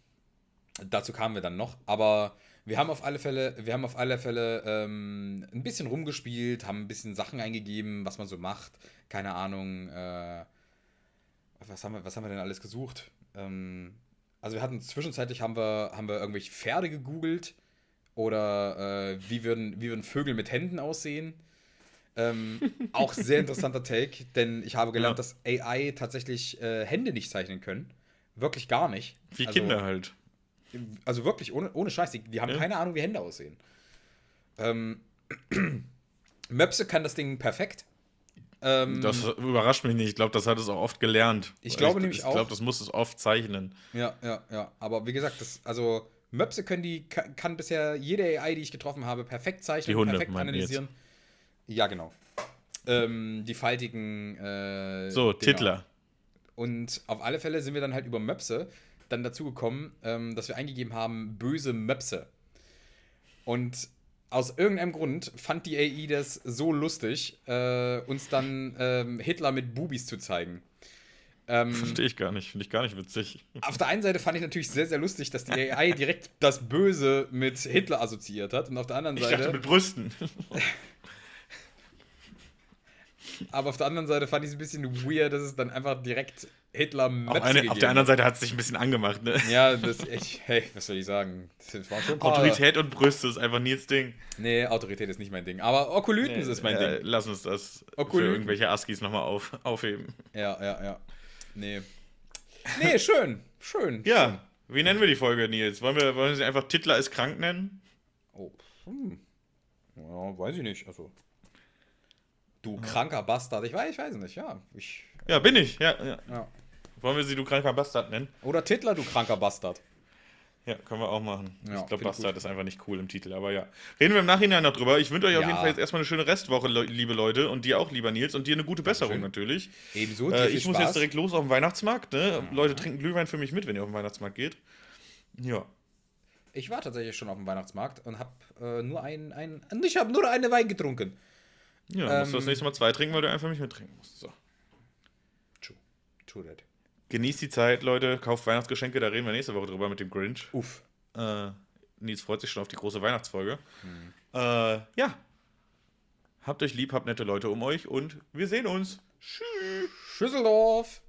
dazu kamen wir dann noch, aber wir haben auf alle Fälle, wir haben auf alle Fälle ähm, ein bisschen rumgespielt, haben ein bisschen Sachen eingegeben, was man so macht. Keine Ahnung, äh, was, haben wir, was haben wir denn alles gesucht? Ähm, also wir hatten zwischenzeitlich haben wir, haben wir irgendwelche Pferde gegoogelt oder äh, wie, würden, wie würden Vögel mit Händen aussehen. Ähm, auch sehr interessanter Take, denn ich habe gelernt, ja. dass AI tatsächlich äh, Hände nicht zeichnen können. Wirklich gar nicht. Wie also, Kinder halt. Also wirklich, ohne, ohne Scheiß, die, die haben ja. keine Ahnung, wie Hände aussehen. Ähm, Möpse kann das Ding perfekt. Ähm, das überrascht mich nicht. Ich glaube, das hat es auch oft gelernt. Ich glaube ich, nämlich ich auch. Ich glaube, das muss es oft zeichnen. Ja, ja, ja. Aber wie gesagt, das, also Möpse können die, kann, bisher jede AI, die ich getroffen habe, perfekt zeichnen, die Hunde, perfekt analysieren. Ja, genau. Ähm, die faltigen. Äh, so, Dinger. Titler. Und auf alle Fälle sind wir dann halt über Möpse dann dazu gekommen, ähm, dass wir eingegeben haben, böse Möpse. Und aus irgendeinem Grund fand die AI das so lustig, äh, uns dann ähm, Hitler mit Bubis zu zeigen. Ähm, Verstehe ich gar nicht, finde ich gar nicht witzig. Auf der einen Seite fand ich natürlich sehr, sehr lustig, dass die AI direkt das Böse mit Hitler assoziiert hat und auf der anderen Seite. Ich dachte mit Brüsten. Aber auf der anderen Seite fand ich es ein bisschen weird, dass es dann einfach direkt Hitler Möpse eine, Auf der anderen Seite hat es sich ein bisschen angemacht, ne? Ja, das ich, hey, was soll ich sagen? Autorität und Brüste ist einfach nie das Ding. Nee, Autorität ist nicht mein Ding. Aber Okolyten nee, ist mein ja, Ding. Lass uns das Okolyten. für irgendwelche Askis nochmal auf, aufheben. Ja, ja, ja. Nee. Nee, schön. Schön. ja. Schön. Wie nennen wir die Folge, Nils? Wollen wir, wollen wir sie einfach Titler ist krank nennen? Oh, hm. Ja, weiß ich nicht. Also. Du kranker Bastard. Ich weiß, ich weiß nicht, ja. Ich, ja, bin ich. Ja, ja. ja. Wollen wir sie du kranker Bastard nennen? Oder Titler, du kranker Bastard. Ja, können wir auch machen. Ja, ich glaube, Bastard gut. ist einfach nicht cool im Titel, aber ja. Reden wir im Nachhinein noch drüber. Ich wünsche euch ja. auf jeden Fall jetzt erstmal eine schöne Restwoche, liebe Leute. Und dir auch, lieber Nils. Und dir eine gute Besserung natürlich. Ebenso. Äh, ich muss jetzt direkt los auf den Weihnachtsmarkt. Ne? Ja. Leute, trinken Glühwein für mich mit, wenn ihr auf den Weihnachtsmarkt geht. Ja. Ich war tatsächlich schon auf dem Weihnachtsmarkt und habe äh, nur einen, einen. Ich habe nur einen Wein getrunken. Ja, ähm, musst du das ähm, nächste Mal zwei trinken, weil du einfach mich mittrinken musst. So. True. True that. Genießt die Zeit, Leute. Kauft Weihnachtsgeschenke, da reden wir nächste Woche drüber mit dem Grinch. Uff. Äh, Nils freut sich schon auf die große Weihnachtsfolge. Hm. Äh, ja. Habt euch lieb, habt nette Leute um euch und wir sehen uns. Tschüss. Schüsseldorf.